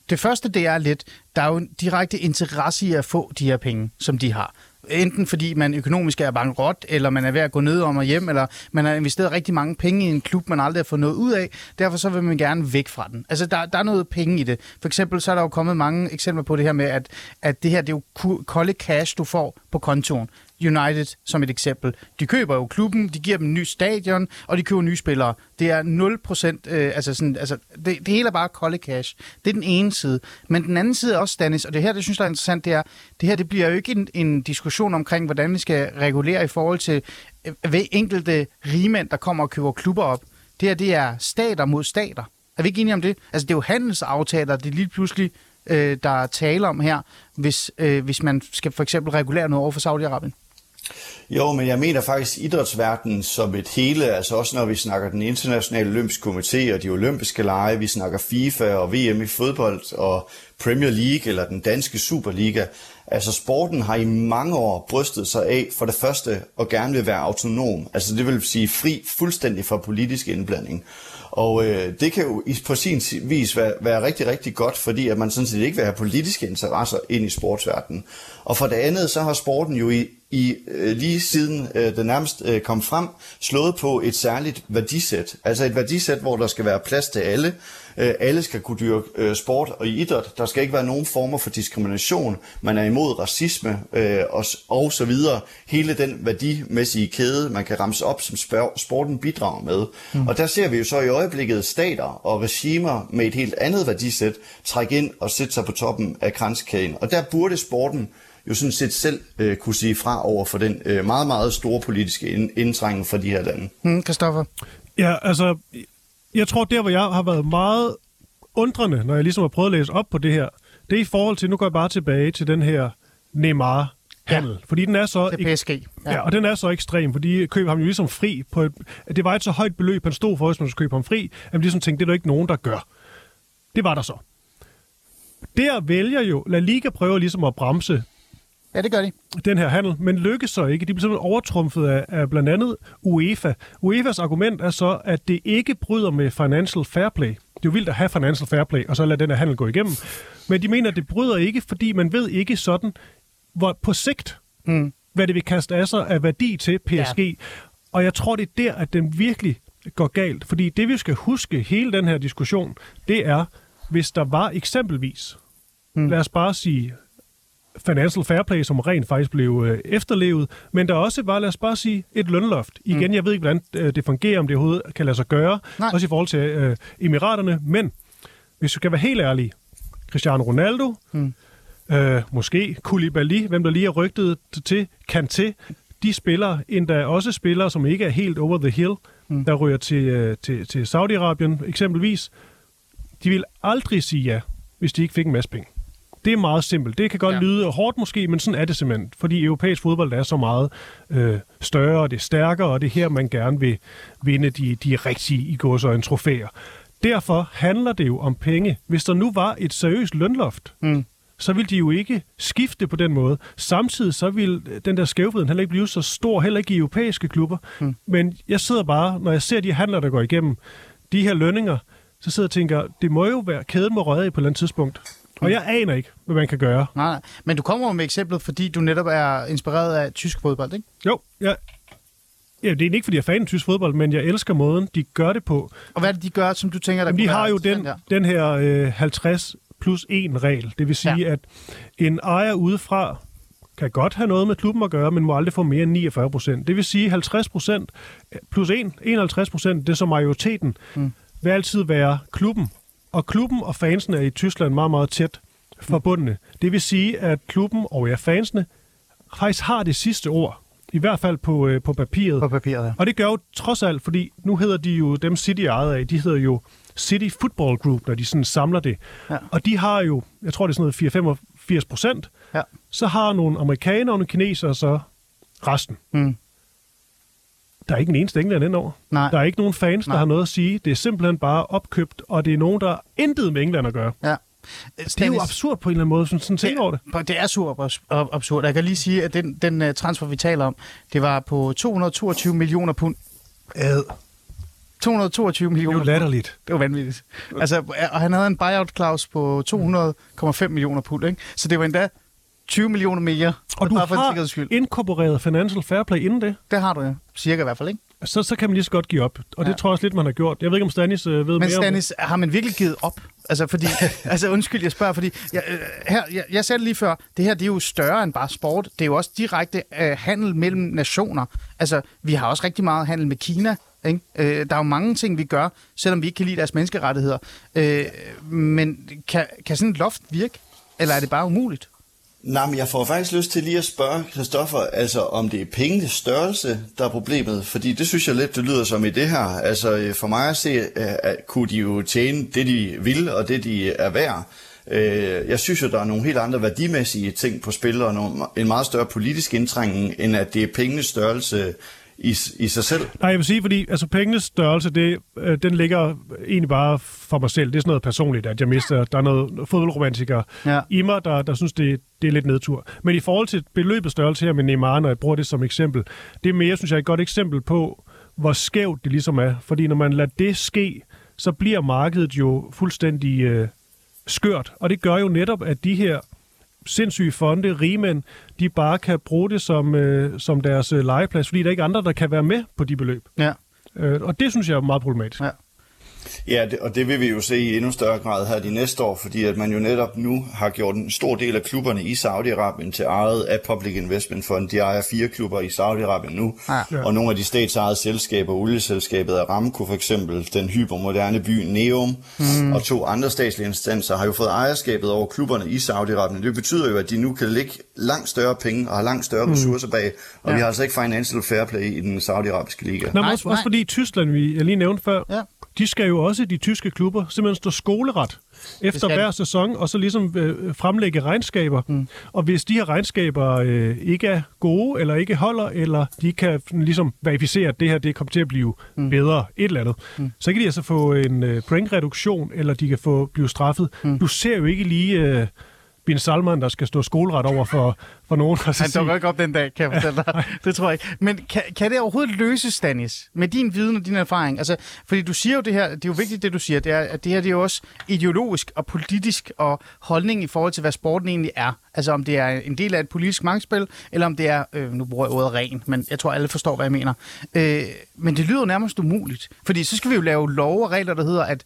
det første, det er lidt, der er jo en direkte interesse i at få de her penge, som de har. Enten fordi man økonomisk er bankrot, eller man er ved at gå ned om og hjem, eller man har investeret rigtig mange penge i en klub, man aldrig har fået noget ud af. Derfor så vil man gerne væk fra den. Altså, der, der er noget penge i det. For eksempel så er der jo kommet mange eksempler på det her med, at, at det her det er jo kolde cash, du får på kontoen. United som et eksempel. De køber jo klubben, de giver dem en ny stadion, og de køber nye spillere. Det er 0%, øh, altså, sådan, altså det, det hele er bare kolde cash. Det er den ene side. Men den anden side er også, Dennis, og det her, det synes jeg er interessant, det er, det her det bliver jo ikke en, en diskussion omkring, hvordan vi skal regulere i forhold til øh, enkelte rigmænd, der kommer og køber klubber op. Det her, det er stater mod stater. Er vi ikke enige om det? Altså, det er jo handelsaftaler, det er lige pludselig øh, der er tale om her, hvis, øh, hvis man skal for eksempel regulere noget over for Saudi-Arabien. Jo, men jeg mener faktisk idrætsverdenen som et hele, altså også når vi snakker den internationale olympiske komité og de olympiske lege, vi snakker FIFA og VM i fodbold og Premier League eller den danske Superliga. Altså sporten har i mange år brystet sig af for det første at gerne vil være autonom, altså det vil sige fri fuldstændig fra politisk indblanding. Og øh, det kan jo på sin vis være, være rigtig, rigtig godt, fordi at man sådan set ikke vil have politiske interesser ind i sportsverdenen. Og for det andet, så har sporten jo i, i øh, lige siden øh, det nærmest øh, kom frem, slået på et særligt værdisæt. Altså et værdisæt, hvor der skal være plads til alle. Øh, alle skal kunne dyrke øh, sport og idræt. Der skal ikke være nogen former for diskrimination. Man er imod racisme øh, og, og så videre. Hele den værdimæssige kæde, man kan ramse op, som sporten bidrager med. Mm. Og der ser vi jo så i øjeblikket stater og regimer med et helt andet værdisæt trække ind og sætte sig på toppen af kranskæden. Og der burde sporten jo sådan set selv øh, kunne sige fra over for den øh, meget, meget store politiske indtrængen fra de her lande. Mm, Christoffer? Ja, altså, jeg tror, der hvor jeg har været meget undrende, når jeg ligesom har prøvet at læse op på det her, det er i forhold til, nu går jeg bare tilbage til den her Neymar handel. Ja. Fordi den er så... Er PSG. Ja. ja. og den er så ekstrem, fordi køber ham jo ligesom fri på et, det var et så højt beløb, han stod for, hvis man skulle købe ham fri, at man ligesom tænkte, det er der ikke nogen, der gør. Det var der så. Der vælger jo, La Liga prøver ligesom at bremse Ja, det gør de. Den her handel, men lykkes så ikke. De bliver simpelthen overtrumfet af, af blandt andet UEFA. UEFA's argument er så, at det ikke bryder med financial fair play. Det er jo vildt at have financial fair play, og så lade den her handel gå igennem. Men de mener, at det bryder ikke, fordi man ved ikke sådan, hvor på sigt, mm. hvad det vil kaste af sig af værdi til PSG. Ja. Og jeg tror, det er der, at den virkelig går galt. Fordi det, vi skal huske hele den her diskussion, det er, hvis der var eksempelvis, mm. lad os bare sige, financial fair play, som rent faktisk blev øh, efterlevet, men der også var, lad os bare sige, et lønloft. Igen, mm. jeg ved ikke, hvordan øh, det fungerer, om det overhovedet kan lade sig gøre, Nej. også i forhold til øh, Emiraterne, men hvis du kan være helt ærlig, Cristiano Ronaldo, mm. øh, måske Koulibaly, hvem der lige er rygtet til, Kanté, de spiller endda også spillere, som ikke er helt over the hill, mm. der ryger til, øh, til, til Saudi-Arabien eksempelvis. De vil aldrig sige ja, hvis de ikke fik en masse penge. Det er meget simpelt. Det kan godt ja. lyde hårdt måske, men sådan er det simpelthen. Fordi europæisk fodbold er så meget øh, større, og det er stærkere, og det er her, man gerne vil vinde de, de rigtige i en trofæer. Derfor handler det jo om penge. Hvis der nu var et seriøst lønloft, mm. så ville de jo ikke skifte på den måde. Samtidig så vil den der skævheden heller ikke blive så stor, heller ikke i europæiske klubber. Mm. Men jeg sidder bare, når jeg ser de handler, der går igennem de her lønninger, så sidder jeg og tænker, det må jo være, kæden må røde på et eller andet tidspunkt. Og jeg aner ikke, hvad man kan gøre. Nej, nej. Men du kommer med eksemplet, fordi du netop er inspireret af tysk fodbold, ikke? Jo, jeg, Ja, det er ikke, fordi jeg er fan af tysk fodbold, men jeg elsker måden, de gør det på. Og hvad er det, de gør, som du tænker, der Jamen, De har jo den, den her øh, 50 plus 1 regel. Det vil sige, ja. at en ejer udefra kan godt have noget med klubben at gøre, men må aldrig få mere end 49 procent. Det vil sige, 50 procent plus 1, 51 procent, det er så majoriteten, mm. vil altid være klubben. Og klubben og fansene er i Tyskland meget, meget tæt forbundne. Det vil sige, at klubben og ja, fansene faktisk har det sidste ord. I hvert fald på, øh, på papiret. På papiret, ja. Og det gør jo trods alt, fordi nu hedder de jo, dem City ejet af, de hedder jo City Football Group, når de sådan samler det. Ja. Og de har jo, jeg tror det er sådan noget 4-85 procent. Ja. Så har nogle amerikanere og nogle kinesere så resten. Mm. Der er ikke en eneste englænder indover. Nej. Der er ikke nogen fans, der Nej. har noget at sige. Det er simpelthen bare opkøbt, og det er nogen, der intet med England at gøre. Ja. Det er jo absurd på en eller anden måde, sådan, sådan tænker over det. Det er super absurd. Jeg kan lige sige, at den, den uh, transfer, vi taler om, det var på 222 millioner pund. Ad. 222 millioner. Det er jo latterligt. Det var vanvittigt. Altså, og han havde en buyout clause på 200,5 millioner pund, ikke? Så det var endda 20 millioner mere. Og du har inkorporeret Financial Fair Play inden det? Det har du ja. Cirka i hvert fald, ikke? Så, så kan man lige så godt give op. Og ja. det tror jeg også lidt, man har gjort. Jeg ved ikke, om Stanis øh, ved Men mere Stanis, har man virkelig givet op? Altså, fordi, altså undskyld, jeg spørger, fordi jeg, øh, her, jeg, jeg sagde det lige før, det her det er jo større end bare sport. Det er jo også direkte øh, handel mellem nationer. Altså, vi har også rigtig meget handel med Kina. Ikke? Øh, der er jo mange ting, vi gør, selvom vi ikke kan lide deres menneskerettigheder. Øh, men kan, kan sådan et loft virke? Eller er det bare umuligt? Nej, men jeg får faktisk lyst til lige at spørge Christoffer, altså om det er pengenes størrelse, der er problemet, fordi det synes jeg lidt, det lyder som i det her. Altså øh, for mig at se, øh, at kunne de jo tjene det, de vil, og det, de er værd. Øh, jeg synes jo, der er nogle helt andre værdimæssige ting på spil, og en meget større politisk indtrængning, end at det er pengenes størrelse, i, i sig selv? Nej, jeg vil sige, fordi altså, pengenes størrelse, det, øh, den ligger egentlig bare for mig selv. Det er sådan noget personligt, at jeg mister. Der er noget fodboldromantiker ja. i mig, der, der synes, det, det er lidt nedtur. Men i forhold til beløbets størrelse her med Neymar, når jeg bruger det som eksempel, det er mere, synes jeg, et godt eksempel på, hvor skævt det ligesom er. Fordi når man lader det ske, så bliver markedet jo fuldstændig øh, skørt. Og det gør jo netop, at de her sindssyge fonde, rigmænd, de bare kan bruge det som, øh, som deres øh, legeplads, fordi der er ikke andre, der kan være med på de beløb. Ja. Øh, og det synes jeg er meget problematisk. Ja. Ja, og det vil vi jo se i endnu større grad her de næste år, fordi at man jo netop nu har gjort en stor del af klubberne i Saudi-Arabien til ejet af Public Investment Fund. De ejer fire klubber i Saudi-Arabien nu, ja. og nogle af de statsejede selskaber, olieselskabet Aramco for eksempel, den hypermoderne by Neom, mm. og to andre statslige instanser har jo fået ejerskabet over klubberne i Saudi-Arabien. Det betyder jo, at de nu kan lægge langt større penge og har langt større mm. ressourcer bag, og ja. vi har altså ikke financial fair play i den saudiarabiske liga. Nå, men også, også fordi Tyskland, vi jeg lige nævnte før, ja de skal jo også, de tyske klubber, simpelthen stå skoleret efter hver sæson, og så ligesom øh, fremlægge regnskaber. Mm. Og hvis de her regnskaber øh, ikke er gode, eller ikke holder, eller de kan ligesom verificere, at det her det kommer til at blive mm. bedre, et eller andet, mm. så kan de altså få en øh, pointreduktion, eller de kan få blive straffet. Mm. Du ser jo ikke lige... Øh, Bin Salman, der skal stå skoleret over for, for nogen. Han dukker ikke op den dag, kan jeg fortælle dig. det tror jeg ikke. Men kan, kan det overhovedet løses, Stanis, med din viden og din erfaring? Altså, fordi du siger jo det her, det er jo vigtigt, det du siger, det er, at det her det er jo også ideologisk og politisk og holdning i forhold til, hvad sporten egentlig er. Altså om det er en del af et politisk magtspil, eller om det er, øh, nu bruger jeg ordet ren, men jeg tror, alle forstår, hvad jeg mener. Øh, men det lyder nærmest umuligt, fordi så skal vi jo lave love og regler, der hedder, at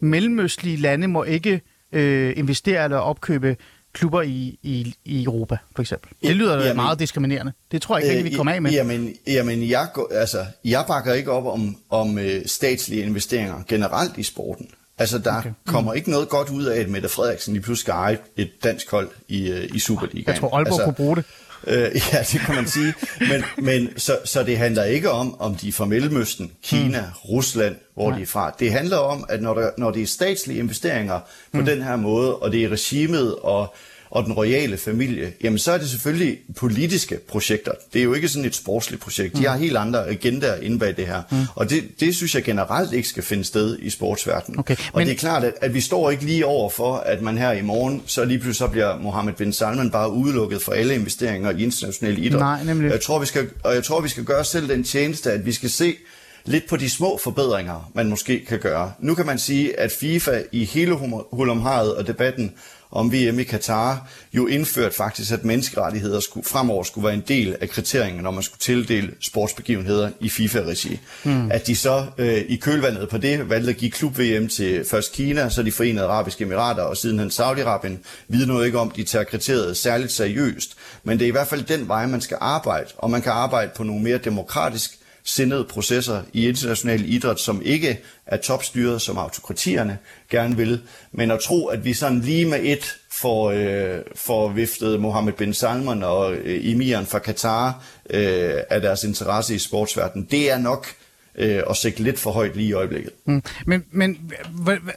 mellemøstlige lande må ikke øh, investere eller opkøbe klubber i, i, i Europa, for eksempel. Det lyder jamen, meget diskriminerende. Det tror jeg ikke, øh, vi kommer af med. Jamen, jamen jeg, altså, jeg bakker ikke op om, om øh, statslige investeringer generelt i sporten. Altså, der okay. kommer mm. ikke noget godt ud af, at Mette Frederiksen lige pludselig skal eje et dansk hold i, øh, i Superligaen. Jeg tror, Aalborg altså, kunne bruge det. Øh, ja, det kan man sige. Men, men så, så det handler ikke om, om de er fra Mellemøsten, Kina, mm. Rusland, hvor Nej. de er fra. Det handler om, at når, der, når det er statslige investeringer på mm. den her måde, og det er regimet og og den royale familie, jamen så er det selvfølgelig politiske projekter. Det er jo ikke sådan et sportsligt projekt. De har helt andre agendaer inde bag det her. Mm. Og det, det synes jeg generelt ikke skal finde sted i sportsverdenen. Okay, og men... det er klart, at, at vi står ikke lige over for, at man her i morgen, så lige pludselig så bliver Mohammed bin Salman bare udelukket for alle investeringer i international idræt. Nej, nemlig. Jeg tror, vi skal, og jeg tror, vi skal gøre selv den tjeneste, at vi skal se lidt på de små forbedringer, man måske kan gøre. Nu kan man sige, at FIFA i hele hulomharet og debatten om VM i Katar jo indført faktisk, at menneskerettigheder skulle, fremover skulle være en del af kriterierne, når man skulle tildele sportsbegivenheder i FIFA-regi. Mm. At de så øh, i kølvandet på det valgte at give klub-VM til først Kina, så de forenede arabiske emirater og sidenhen Saudi-Arabien, vidner noget ikke om, de tager kriteriet særligt seriøst. Men det er i hvert fald den vej, man skal arbejde, og man kan arbejde på nogle mere demokratisk sindede processer i international idræt, som ikke er topstyret, som autokratierne gerne vil. Men at tro, at vi sådan lige med et får, øh, får viftet Mohammed bin Salman og øh, emiren fra Katar øh, af deres interesse i sportsverdenen, det er nok øh, at sætte lidt for højt lige i øjeblikket. Mm. Men, men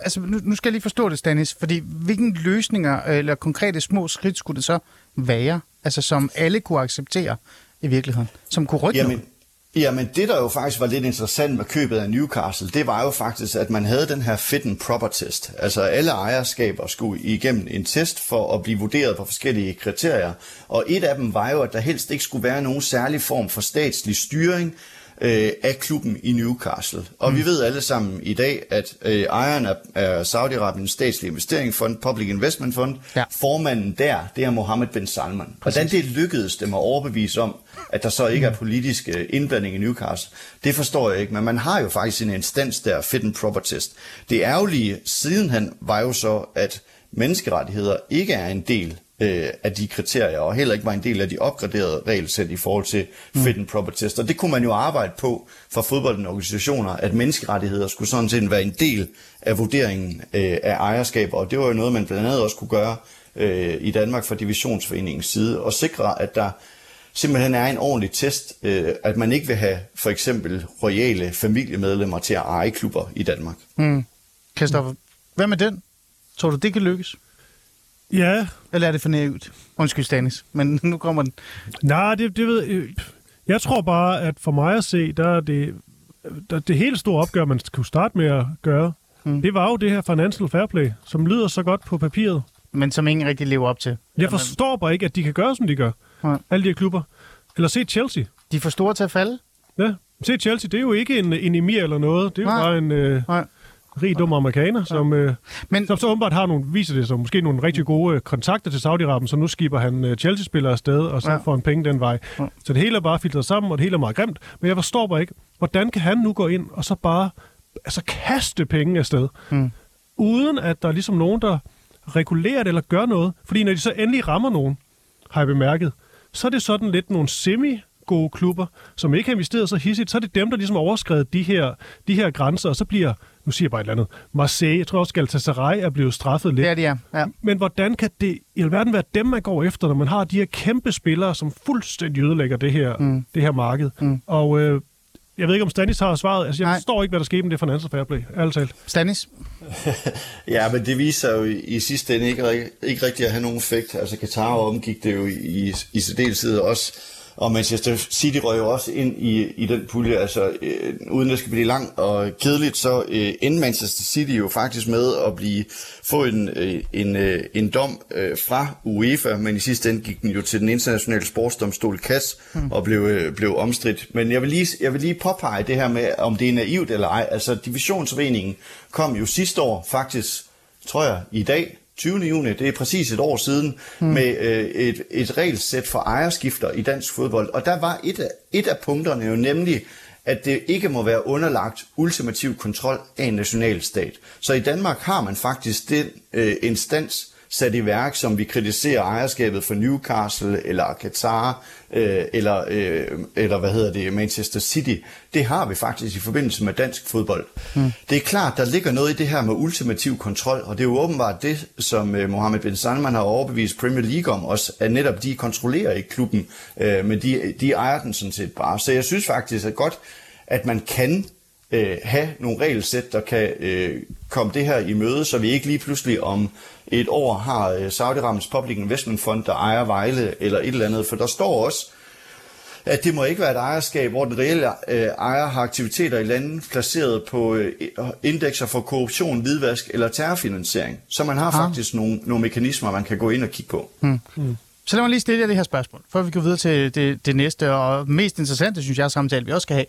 altså, nu, nu skal jeg lige forstå det, Stanis, fordi hvilke løsninger eller konkrete små skridt skulle det så være, altså som alle kunne acceptere i virkeligheden, som kunne rykke Jamen, noget? Jamen det, der jo faktisk var lidt interessant med købet af Newcastle, det var jo faktisk, at man havde den her fit and proper test. Altså alle ejerskaber skulle igennem en test for at blive vurderet på forskellige kriterier. Og et af dem var jo, at der helst ikke skulle være nogen særlig form for statslig styring øh, af klubben i Newcastle. Og mm. vi ved alle sammen i dag, at øh, ejeren af, af Saudi-Arabiens statslige investeringsfond, Public Investment Fund, ja. formanden der, det er Mohammed bin Salman. Præcis. Hvordan det lykkedes dem at overbevise om, at der så ikke er mm. politisk øh, indblanding i Newcastle, det forstår jeg ikke. Men man har jo faktisk en instans der, fit and proper test. Det ærgerlige sidenhen var jo så, at menneskerettigheder ikke er en del øh, af de kriterier, og heller ikke var en del af de opgraderede regelsæt i forhold til mm. fit and proper test. Og det kunne man jo arbejde på for fodboldens organisationer, at menneskerettigheder skulle sådan set være en del af vurderingen øh, af ejerskab, og det var jo noget, man blandt andet også kunne gøre øh, i Danmark fra divisionsforeningens side, og sikre, at der simpelthen er en ordentlig test, øh, at man ikke vil have for eksempel royale familiemedlemmer til at eje klubber i Danmark. Mm. Kristoffer, hvad med den? Tror du, det kan lykkes? Ja. Eller er det for naivt? Undskyld, Stanis, men nu kommer den. Nej, det, det ved jeg. tror bare, at for mig at se, der er det, der, det helt store opgør, man kunne starte med at gøre, mm. det var jo det her financial fair play, som lyder så godt på papiret. Men som ingen rigtig lever op til. Jeg forstår bare ikke, at de kan gøre, som de gør. Ja. Alle de her klubber. Eller se Chelsea. De er for store til at falde. Ja, se Chelsea, det er jo ikke en, en emir eller noget. Det er jo Nej. bare en... Øh, Nej rig dum amerikaner, som, øh, Men, som så åbenbart har nogle, viser det som måske nogle rigtig gode øh, kontakter til Saudi-Arabien, så nu skipper han øh, Chelsea-spillere afsted, og så ja. får han penge den vej. Ja. Så det hele er bare filtreret sammen, og det hele er meget grimt. Men jeg forstår bare ikke, hvordan kan han nu gå ind og så bare altså kaste penge afsted, mm. uden at der er ligesom nogen, der regulerer det eller gør noget. Fordi når de så endelig rammer nogen, har jeg bemærket, så er det sådan lidt nogle semi gode klubber, som ikke har investeret så hissigt, så er det dem, der ligesom overskrevet de her, de her grænser, og så bliver nu siger jeg bare et eller andet, Marseille, jeg tror også, Galatasaray er blevet straffet lidt. Ja, det er. Ja. Men hvordan kan det i alverden være dem, man går efter, når man har de her kæmpe spillere, som fuldstændig ødelægger det her, mm. det her marked? Mm. Og øh, jeg ved ikke, om Stanis har svaret. Altså, jeg Nej. forstår ikke, hvad der skete med det Financial Fair Play, ærligt talt. Stanis? ja, men det viser jo i, i sidste ende ikke, ikke rigtig at have nogen effekt. Altså, Qatar omgik det jo i, i, i særdeleshed også og Manchester City røg jo også ind i, i den pulje, altså øh, uden det skal blive langt og kedeligt, så øh, endte Manchester City jo faktisk med at blive få en, øh, en, øh, en dom øh, fra UEFA, men i sidste ende gik den jo til den internationale sportsdomstol CAS hmm. og blev, øh, blev omstridt. Men jeg vil, lige, jeg vil lige påpege det her med, om det er naivt eller ej. Altså divisionsforeningen kom jo sidste år faktisk, tror jeg, i dag, 20. juni, det er præcis et år siden, hmm. med øh, et, et regelsæt for ejerskifter i dansk fodbold. Og der var et af, et af punkterne jo nemlig, at det ikke må være underlagt ultimativ kontrol af en nationalstat. Så i Danmark har man faktisk den øh, instans, sat i værk, som vi kritiserer ejerskabet for Newcastle eller Qatar øh, eller, øh, eller hvad hedder det, Manchester City, det har vi faktisk i forbindelse med dansk fodbold. Mm. Det er klart, der ligger noget i det her med ultimativ kontrol, og det er jo åbenbart det, som øh, Mohammed bin Salman har overbevist Premier League om også, at netop de kontrollerer ikke klubben, øh, men de, de ejer den sådan set bare. Så jeg synes faktisk at godt, at man kan øh, have nogle regelsæt, der kan øh, komme det her i møde, så vi ikke lige pludselig om et år har øh, Saudi-Arabiens Public Investment Fund, der ejer Vejle eller et eller andet, for der står også, at det må ikke være et ejerskab, hvor den reelle øh, ejer har aktiviteter i landet placeret på øh, indekser for korruption, hvidvask eller terrorfinansiering. Så man har ah. faktisk nogle, nogle mekanismer, man kan gå ind og kigge på. Hmm. Hmm. Så lad mig lige stille jer det her spørgsmål, før vi går videre til det, det næste og mest interessante, synes jeg, samtale vi også skal have.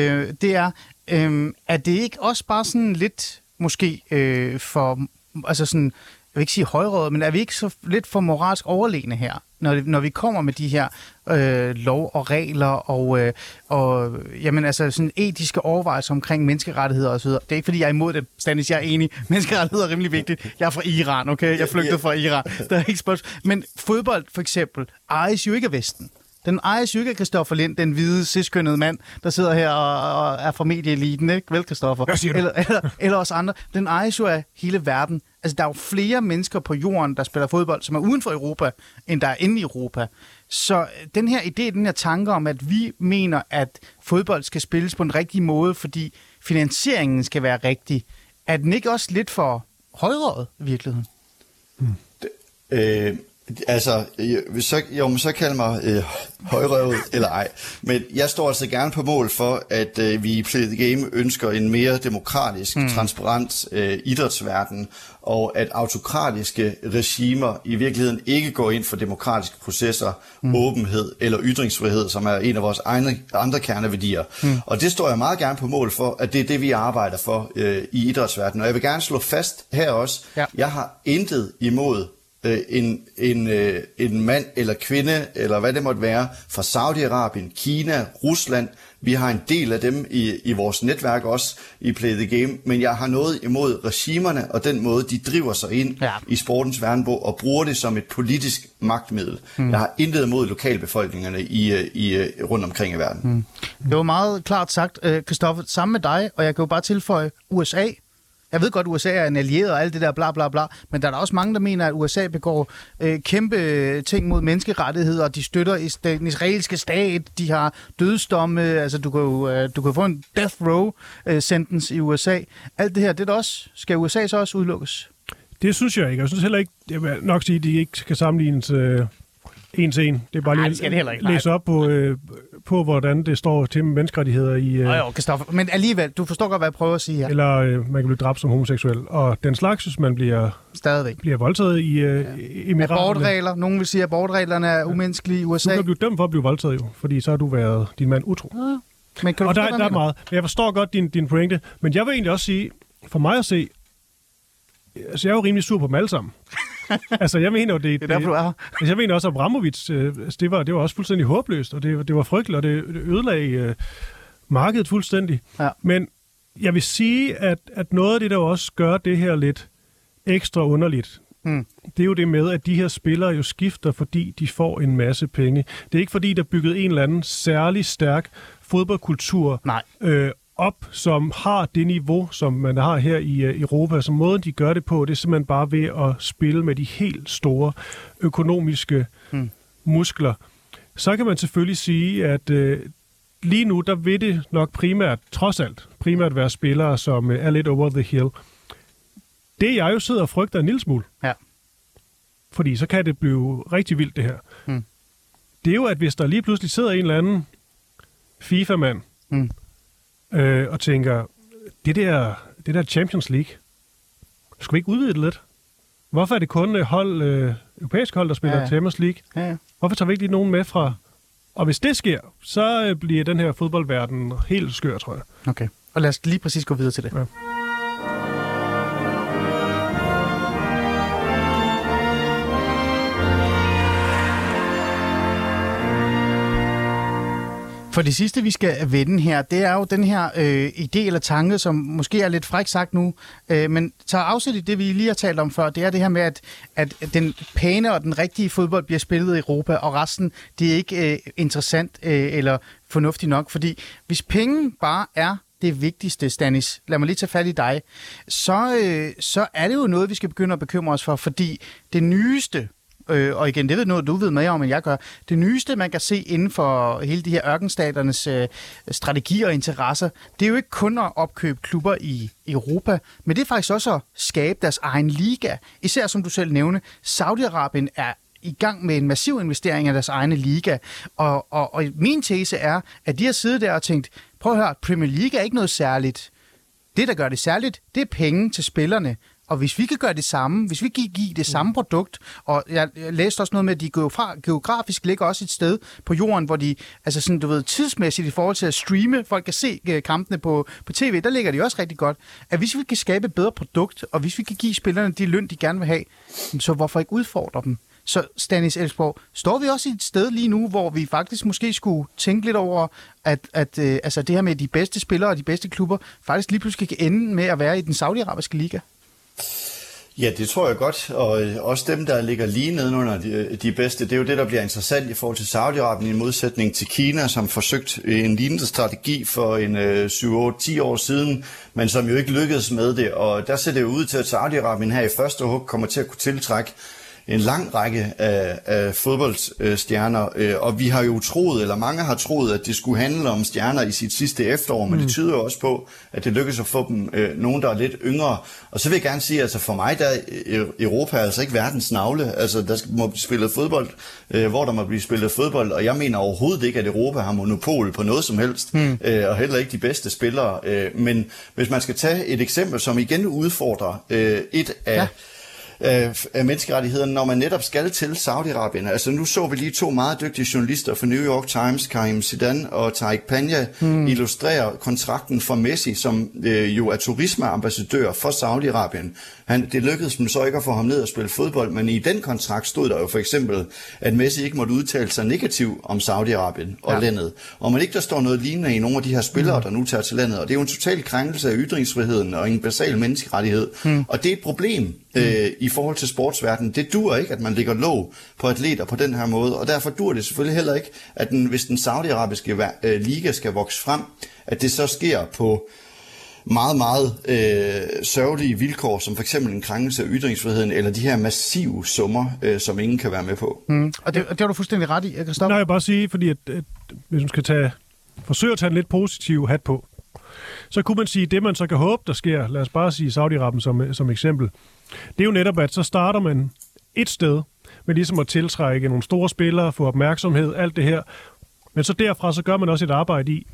Øh, det er, øh, er det ikke også bare sådan lidt, måske øh, for, altså sådan, jeg vil ikke sige højråd, men er vi ikke så lidt for moralsk overlegne her, når, når vi kommer med de her øh, lov og regler og, øh, og jamen, altså, sådan etiske overvejelser omkring menneskerettigheder osv. Det er ikke, fordi jeg er imod det, Stanis, jeg er enig. Menneskerettigheder er rimelig vigtigt. Jeg er fra Iran, okay? Jeg flygtede fra Iran. Der er ikke spørgsmål. Men fodbold, for eksempel, ejes jo ikke af Vesten. Den ejes jo ikke af Christoffer Lind, den hvide, sidstkønnede mand, der sidder her og, og er fra medieeliten, ikke? Vel, Christoffer? Eller, eller, eller os andre. Den ejes jo af hele verden. Altså, der er jo flere mennesker på jorden, der spiller fodbold, som er uden for Europa, end der er inde i Europa. Så øh, den her idé, den her tanke om, at vi mener, at fodbold skal spilles på en rigtig måde, fordi finansieringen skal være rigtig, er den ikke også lidt for højrøget i virkeligheden? Hmm. Det, øh, Altså, så, jo, men så kalder mig øh, højrøvet eller ej. Men jeg står altså gerne på mål for, at øh, vi i Play the Game ønsker en mere demokratisk, mm. transparent øh, idrætsverden, og at autokratiske regimer i virkeligheden ikke går ind for demokratiske processer, mm. åbenhed eller ytringsfrihed, som er en af vores egne, andre kerneværdier. Mm. Og det står jeg meget gerne på mål for, at det er det, vi arbejder for øh, i idrætsverdenen. Og jeg vil gerne slå fast her også, ja. jeg har intet imod øh, en, en, øh, en mand eller kvinde, eller hvad det måtte være, fra Saudi-Arabien, Kina, Rusland. Vi har en del af dem i, i vores netværk også i Play the Game, men jeg har noget imod regimerne og den måde, de driver sig ind ja. i sportens verdenbog og bruger det som et politisk magtmiddel. Mm. Jeg har intet imod lokalbefolkningerne i, øh, i, øh, rundt omkring i verden. Mm. Det var meget klart sagt, Kristoffer, sammen med dig, og jeg kan jo bare tilføje USA, jeg ved godt, at USA er en allieret og alt det der bla bla bla, men der er der også mange, der mener, at USA begår øh, kæmpe ting mod menneskerettigheder, og de støtter den israelske stat, de har dødsdomme, altså du kan jo øh, du kan få en death row øh, sentence i USA. Alt det her, det er også, skal USA så også udelukkes? Det synes jeg ikke. Jeg synes heller ikke, jeg vil nok sige, at de ikke skal sammenlignes øh, en til en. Det er bare lige det skal det heller ikke. læse op på, øh, på, hvordan det står til med menneskerettigheder i... Øh, jo, Christoffer. Men alligevel, du forstår godt, hvad jeg prøver at sige her. Eller øh, man kan blive dræbt som homoseksuel. Og den slags, hvis man bliver, Stadigvæk. bliver voldtaget i øh, ja. Emiraterne. Abortregler. Nogen vil sige, at abortreglerne er umenneskelige i USA. Du kan blive dømt for at blive voldtaget jo, fordi så har du været din mand utro. Ja. Men kan du og der, der er meget. Men jeg forstår godt din, din pointe. Men jeg vil egentlig også sige, for mig at se, altså jeg er jo rimelig sur på dem alle sammen. altså, jeg mener jo, det... Det er derfor, du er altså, Jeg mener også, at Abramovic, øh, altså, det, var, det var også fuldstændig håbløst, og det, det var frygteligt, og det, det ødelagde øh, markedet fuldstændig. Ja. Men jeg vil sige, at, at noget af det, der også gør det her lidt ekstra underligt, mm. det er jo det med, at de her spillere jo skifter, fordi de får en masse penge. Det er ikke fordi, der er bygget en eller anden særlig stærk fodboldkultur Nej. Øh, op, som har det niveau, som man har her i uh, Europa. Så måden, de gør det på, det er simpelthen bare ved at spille med de helt store økonomiske hmm. muskler. Så kan man selvfølgelig sige, at uh, lige nu, der vil det nok primært, trods alt, primært være spillere, som uh, er lidt over the hill. Det jeg jo sidder og frygter en lille smule. Ja. Fordi så kan det blive rigtig vildt, det her. Hmm. Det er jo, at hvis der lige pludselig sidder en eller anden FIFA-mand, hmm øh, og tænker, det der, det der Champions League, skal vi ikke udvide det lidt? Hvorfor er det kun øh, hold, øh, europæisk hold, der spiller ja. Champions League? Ja, ja. Hvorfor tager vi ikke lige nogen med fra... Og hvis det sker, så øh, bliver den her fodboldverden helt skør, tror jeg. Okay, og lad os lige præcis gå videre til det. Ja. For det sidste, vi skal vende her, det er jo den her øh, idé eller tanke, som måske er lidt fræk sagt nu, øh, men tager afsæt i det, vi lige har talt om før. Det er det her med, at, at den pæne og den rigtige fodbold bliver spillet i Europa, og resten, det er ikke øh, interessant øh, eller fornuftigt nok. Fordi hvis penge bare er det vigtigste, Stanis, lad mig lige tage fat i dig, så, øh, så er det jo noget, vi skal begynde at bekymre os for, fordi det nyeste, øh, og igen, det ved noget, du ved mere om, end jeg gør, det nyeste, man kan se inden for hele de her ørkenstaternes øh, strategier og interesser, det er jo ikke kun at opkøbe klubber i Europa, men det er faktisk også at skabe deres egen liga. Især som du selv nævnte, Saudi-Arabien er i gang med en massiv investering af deres egne liga. Og, og, og min tese er, at de har siddet der og tænkt, prøv at høre, Premier League er ikke noget særligt. Det, der gør det særligt, det er penge til spillerne. Og hvis vi kan gøre det samme, hvis vi kan give det samme produkt, og jeg, læste også noget med, at de geografisk ligger også et sted på jorden, hvor de, altså sådan, du ved, tidsmæssigt i forhold til at streame, folk kan se øh, kampene på, på tv, der ligger de også rigtig godt. At hvis vi kan skabe et bedre produkt, og hvis vi kan give spillerne de løn, de gerne vil have, så hvorfor ikke udfordre dem? Så Stanis Elsborg, står vi også et sted lige nu, hvor vi faktisk måske skulle tænke lidt over, at, at øh, altså det her med de bedste spillere og de bedste klubber faktisk lige pludselig kan ende med at være i den saudiarabiske liga? Ja, det tror jeg godt, og øh, også dem, der ligger lige nedenunder de, øh, de bedste, det er jo det, der bliver interessant i forhold til Saudi-Arabien i modsætning til Kina, som forsøgt øh, en lignende strategi for en øh, 7-8-10 år siden, men som jo ikke lykkedes med det, og der ser det jo ud til, at Saudi-Arabien her i første hug kommer til at kunne tiltrække en lang række af, af fodboldstjerner, øh, og vi har jo troet, eller mange har troet, at det skulle handle om stjerner i sit sidste efterår, men mm. det tyder jo også på, at det lykkes at få dem øh, nogen, der er lidt yngre. Og så vil jeg gerne sige, altså for mig, der er Europa er altså ikke verdens navle. Altså, der må blive spillet fodbold, øh, hvor der må blive spillet fodbold, og jeg mener overhovedet ikke, at Europa har monopol på noget som helst, mm. øh, og heller ikke de bedste spillere. Øh, men hvis man skal tage et eksempel, som igen udfordrer øh, et af... Ja øh, af menneskerettighederne, når man netop skal til Saudi-Arabien. Altså nu så vi lige to meget dygtige journalister fra New York Times, Karim Zidane og Tariq Panya, hmm. illustrere kontrakten for Messi, som øh, jo er turismeambassadør for Saudi-Arabien. Han, det lykkedes dem så ikke at få ham ned og spille fodbold, men i den kontrakt stod der jo for eksempel, at Messi ikke måtte udtale sig negativt om Saudi-Arabien og ja. landet. Og man ikke der står noget lignende i nogle af de her spillere, mm. der nu tager til landet. Og det er jo en total krænkelse af ytringsfriheden og en basal menneskerettighed. Mm. Og det er et problem mm. øh, i forhold til sportsverdenen. Det dur ikke, at man ligger låg på atleter på den her måde. Og derfor dur det selvfølgelig heller ikke, at den, hvis den saudiarabiske øh, liga skal vokse frem, at det så sker på meget, meget øh, sørgelige vilkår, som for eksempel en krænkelse af ytringsfriheden, eller de her massive summer, øh, som ingen kan være med på. Mm. Og det, det har du fuldstændig ret i, Christoffer. Nej, jeg bare sige, fordi at, at, hvis man skal tage, forsøge at tage en lidt positiv hat på, så kunne man sige, at det man så kan håbe, der sker, lad os bare sige Saudi-Arabien som, som eksempel, det er jo netop, at så starter man et sted, med ligesom at tiltrække nogle store spillere, få opmærksomhed, alt det her. Men så derfra, så gør man også et arbejde i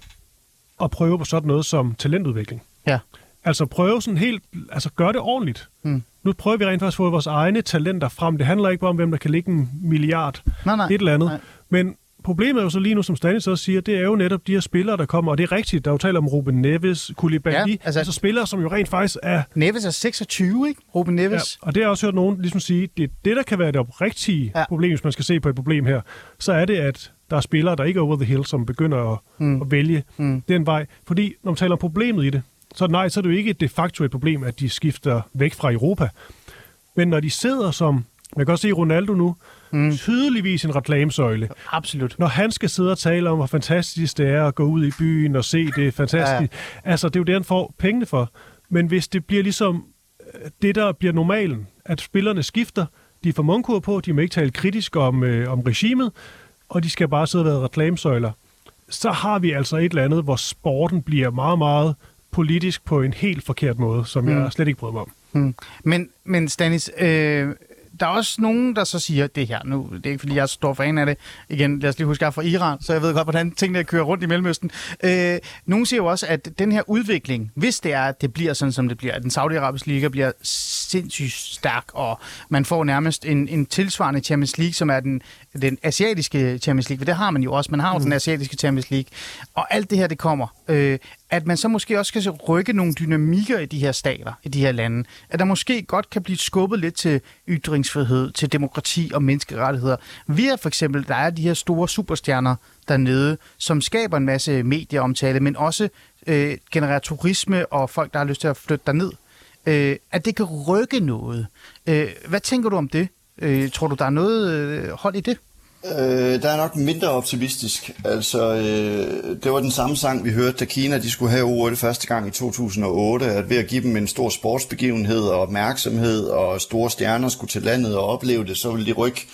at prøve på sådan noget som talentudvikling. Ja. Altså prøve sådan helt, altså gøre det ordentligt. Mm. Nu prøver vi rent faktisk at få vores egne talenter frem. Det handler ikke bare om, hvem der kan lægge en milliard, nej, nej, et eller andet. Nej. Men problemet er jo så lige nu, som Stanis også siger, det er jo netop de her spillere, der kommer, og det er rigtigt, der er jo talt om Ruben Neves, Koulibaly, ja, altså, altså spillere, som jo rent faktisk er... Neves er 26, ikke? Ruben Neves. Ja, og det har jeg også hørt nogen ligesom sige, det det, der kan være det rigtige ja. problem, hvis man skal se på et problem her, så er det, at der er spillere, der ikke er over the hill, som begynder at, mm. at vælge mm. den vej. Fordi når man taler om problemet i det, så nej, så er det jo ikke et de facto et problem, at de skifter væk fra Europa. Men når de sidder som, man kan også se Ronaldo nu, mm. tydeligvis en reklamesøjle. Absolut. Når han skal sidde og tale om, hvor fantastisk det er at gå ud i byen og se det fantastisk. Ja. Altså, det er jo det, han får pengene for. Men hvis det bliver ligesom øh, det, der bliver normalen, at spillerne skifter, de får mundkur på, de må ikke tale kritisk om, øh, om regimet, og de skal bare sidde og være reklamesøjler, så har vi altså et eller andet, hvor sporten bliver meget, meget politisk på en helt forkert måde, som mm. jeg slet ikke bryder mig om. Mm. Men, men Stanis, øh, der er også nogen, der så siger det her nu. Det er ikke, fordi jeg er stor fan af det. Igen, lad os lige huske, jeg er fra Iran, så jeg ved godt, hvordan tingene kører rundt i Mellemøsten. Øh, nogen siger jo også, at den her udvikling, hvis det er, at det bliver sådan, som det bliver, at den saudiarabiske liga bliver sindssygt stærk, og man får nærmest en, en tilsvarende Champions League, som er den, den asiatiske Champions League, for det har man jo også. Man har jo mm. den asiatiske Champions League. Og alt det her, det kommer. Øh, at man så måske også skal rykke nogle dynamikker i de her stater, i de her lande. At der måske godt kan blive skubbet lidt til ytringsfrihed, til demokrati og menneskerettigheder. Vi er for eksempel, der er de her store superstjerner dernede, som skaber en masse medieomtale, men også øh, genererer turisme og folk, der har lyst til at flytte derned. Øh, at det kan rykke noget. Øh, hvad tænker du om det? Øh, tror du, der er noget øh, hold i det? Øh, der er nok mindre optimistisk. Altså, øh, det var den samme sang, vi hørte, da Kina de skulle have ordet første gang i 2008, at ved at give dem en stor sportsbegivenhed og opmærksomhed, og store stjerner skulle til landet og opleve det, så ville de rykke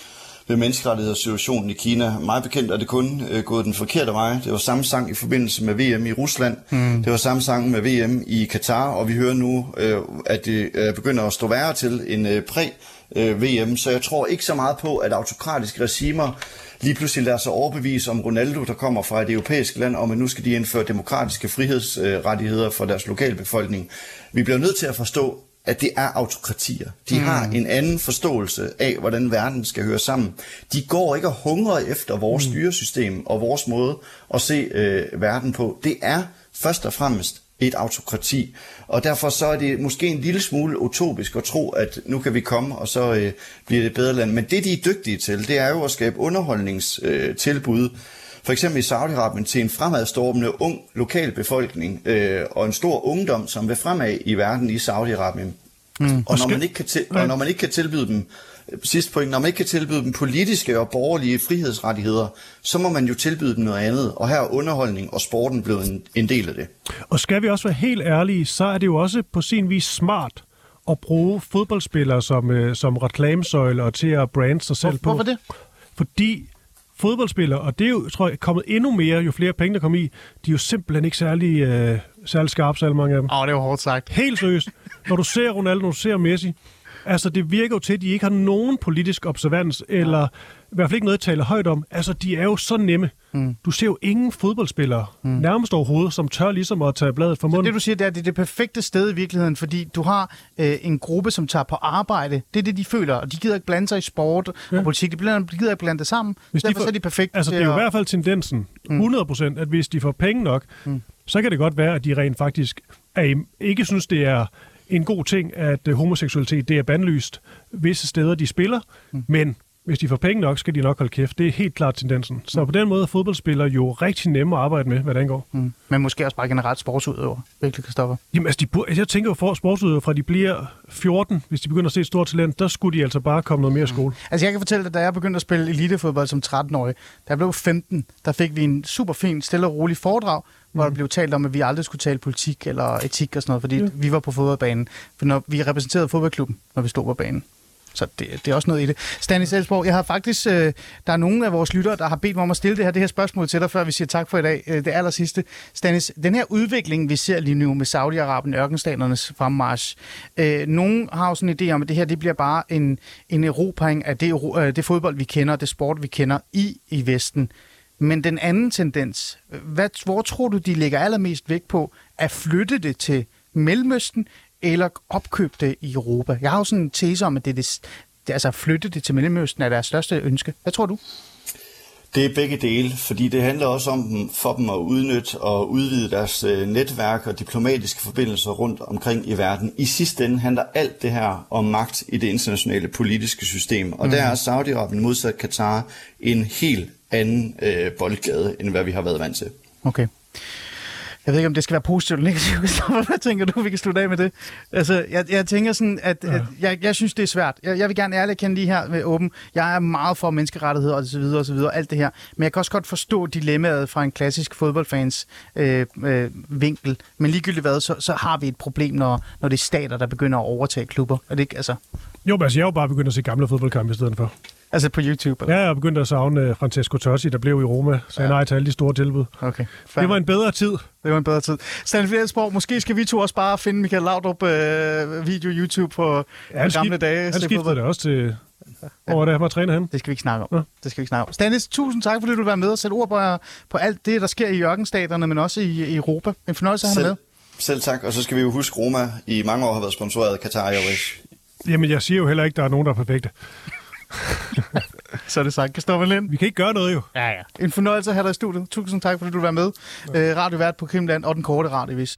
ved menneskerettighedssituationen i Kina. Meget bekendt er det kun øh, gået den forkerte vej. Det var samme sang i forbindelse med VM i Rusland. Mm. Det var samme sang med VM i Katar, og vi hører nu, øh, at det øh, begynder at stå værre til en øh, præ øh, VM, så jeg tror ikke så meget på, at autokratiske regimer lige pludselig lader sig overbevise om Ronaldo, der kommer fra et europæisk land, om at nu skal de indføre demokratiske frihedsrettigheder for deres lokalbefolkning. Vi bliver nødt til at forstå, at det er autokratier. De mm. har en anden forståelse af, hvordan verden skal høre sammen. De går ikke og hungrer efter vores mm. styresystem og vores måde at se øh, verden på. Det er først og fremmest et autokrati. Og derfor så er det måske en lille smule utopisk at tro, at nu kan vi komme, og så øh, bliver det bedre land. Men det, de er dygtige til, det er jo at skabe underholdningstilbud, øh, for eksempel i Saudi-Arabien, til en fremadstormende ung lokalbefolkning øh, og en stor ungdom, som vil fremad i verden i Saudi-Arabien. Mm. Og, når man ikke kan til, og når man ikke kan tilbyde dem sidste point, når man ikke kan tilbyde dem politiske og borgerlige frihedsrettigheder, så må man jo tilbyde dem noget andet, og her er underholdning og sporten blevet en, en del af det. Og skal vi også være helt ærlige, så er det jo også på sin vis smart at bruge fodboldspillere som, øh, som reklamesøjle og til at brande sig selv Hvor, på. Hvorfor det? Fordi fodboldspillere, og det er jo, tror jeg, kommet endnu mere, jo flere penge der kommer i, de er jo simpelthen ikke særlig, øh, særlig skarpe, så mange af dem. Åh, oh, det er jo hårdt sagt. Helt seriøst. Når du ser Ronaldo, når du ser Messi, Altså, det virker jo til, at de ikke har nogen politisk observans, eller i hvert fald ikke noget at tale højt om. Altså, de er jo så nemme. Mm. Du ser jo ingen fodboldspillere, mm. nærmest overhovedet, som tør ligesom at tage bladet fra munden. Så det, du siger, det er, det er det perfekte sted i virkeligheden, fordi du har øh, en gruppe, som tager på arbejde. Det er det, de føler, og de gider ikke blande sig i sport ja. og politik. De, blander, de gider ikke blande det sammen. Hvis Derfor de får, er de perfekte Altså, det er jo i hvert fald tendensen, 100%, mm. at hvis de får penge nok, mm. så kan det godt være, at de rent faktisk er, ikke synes, det er en god ting, at øh, homoseksualitet det er bandlyst visse steder, de spiller, mm. men hvis de får penge nok, skal de nok holde kæft. Det er helt klart tendensen. Så mm. på den måde er fodboldspillere jo rigtig nemme at arbejde med, hvad det angår. Mm. Men måske også bare generelt sportsudøver, virkelig, Kristoffer? Jamen altså, de burde, altså, jeg tænker jo for sportsudøver, fra de bliver 14, hvis de begynder at se et stort talent, der skulle de altså bare komme noget mere mm. skole. Altså jeg kan fortælle dig, da jeg begyndte at spille elitefodbold som 13-årig, da jeg blev 15, der fik vi en super fin, stille og rolig foredrag, hvor der mm. blev talt om, at vi aldrig skulle tale politik eller etik og sådan noget, fordi ja. vi var på fodboldbanen. For når vi repræsenterede fodboldklubben, når vi stod på banen. Så det, det er også noget i det. Stanis Elsborg, jeg har faktisk, øh, der er nogle af vores lyttere, der har bedt mig om at stille det her, det her spørgsmål til dig, før vi siger tak for i dag. Øh, det aller sidste. Stanis, den her udvikling, vi ser lige nu med Saudi-Arabien, ørkenstaternes fremmarsch, øh, nogen har jo sådan en idé om, at det her det bliver bare en, en erobring af det, øh, det fodbold, vi kender, det sport, vi kender i, i Vesten. Men den anden tendens, hvad, hvor tror du, de lægger allermest vægt på at flytte det til Mellemøsten eller opkøbe det i Europa? Jeg har jo sådan en tese om, at det er det, det altså flytte det til Mellemøsten er deres største ønske. Hvad tror du? Det er begge dele, fordi det handler også om dem, for dem at udnytte og udvide deres øh, netværk og diplomatiske forbindelser rundt omkring i verden. I sidste ende handler alt det her om magt i det internationale politiske system, og mm. der er Saudi-Arabien modsat Katar en helt anden øh, boldgade, end hvad vi har været vant til. Okay. Jeg ved ikke, om det skal være positivt eller negativt. Hvad tænker du, vi kan slutte af med det? Altså, jeg, jeg tænker sådan, at, ja. at jeg, jeg synes, det er svært. Jeg, jeg vil gerne ærligt kende lige her med åben. Jeg er meget for menneskerettigheder og så videre og så videre, alt det her. Men jeg kan også godt forstå dilemmaet fra en klassisk fodboldfans øh, øh, vinkel. Men ligegyldigt hvad, så, så har vi et problem, når, når det er stater, der begynder at overtage klubber. Er det ikke, altså? Jo, men altså, jeg er jo bare begyndt at se gamle fodboldkampe i stedet for. Altså på YouTube? Eller? Ja, jeg begyndte at savne uh, Francesco Totti, der blev i Roma, så ja. nej til alle de store tilbud. Okay. Fair. Det var en bedre tid. Det var en bedre tid. Stanley Fjeldsborg, måske skal vi to også bare finde Michael Laudrup uh, video YouTube på ja, gamle skift, dage. Han skiftede det også til... Hvor var det, han var træner hen? Det skal vi ikke snakke om. Ja. Det skal vi ikke snakke om. Stanis, tusind tak, fordi du vil være med og sætte ord på, på alt det, der sker i ørkenstaterne, men også i, i Europa. En fornøjelse at have med. Selv tak, og så skal vi jo huske, Roma i mange år har været sponsoreret af Qatar Airways. Jamen, jeg siger jo heller ikke, at der er nogen, der er perfekte. Så er det sagt. Kristoffer Lind. Vi kan ikke gøre noget jo. Ja, ja. En fornøjelse at have dig i studiet. Tusind tak, fordi du var med. Ja. Øh, radiovært på Krimland og den korte radiovis.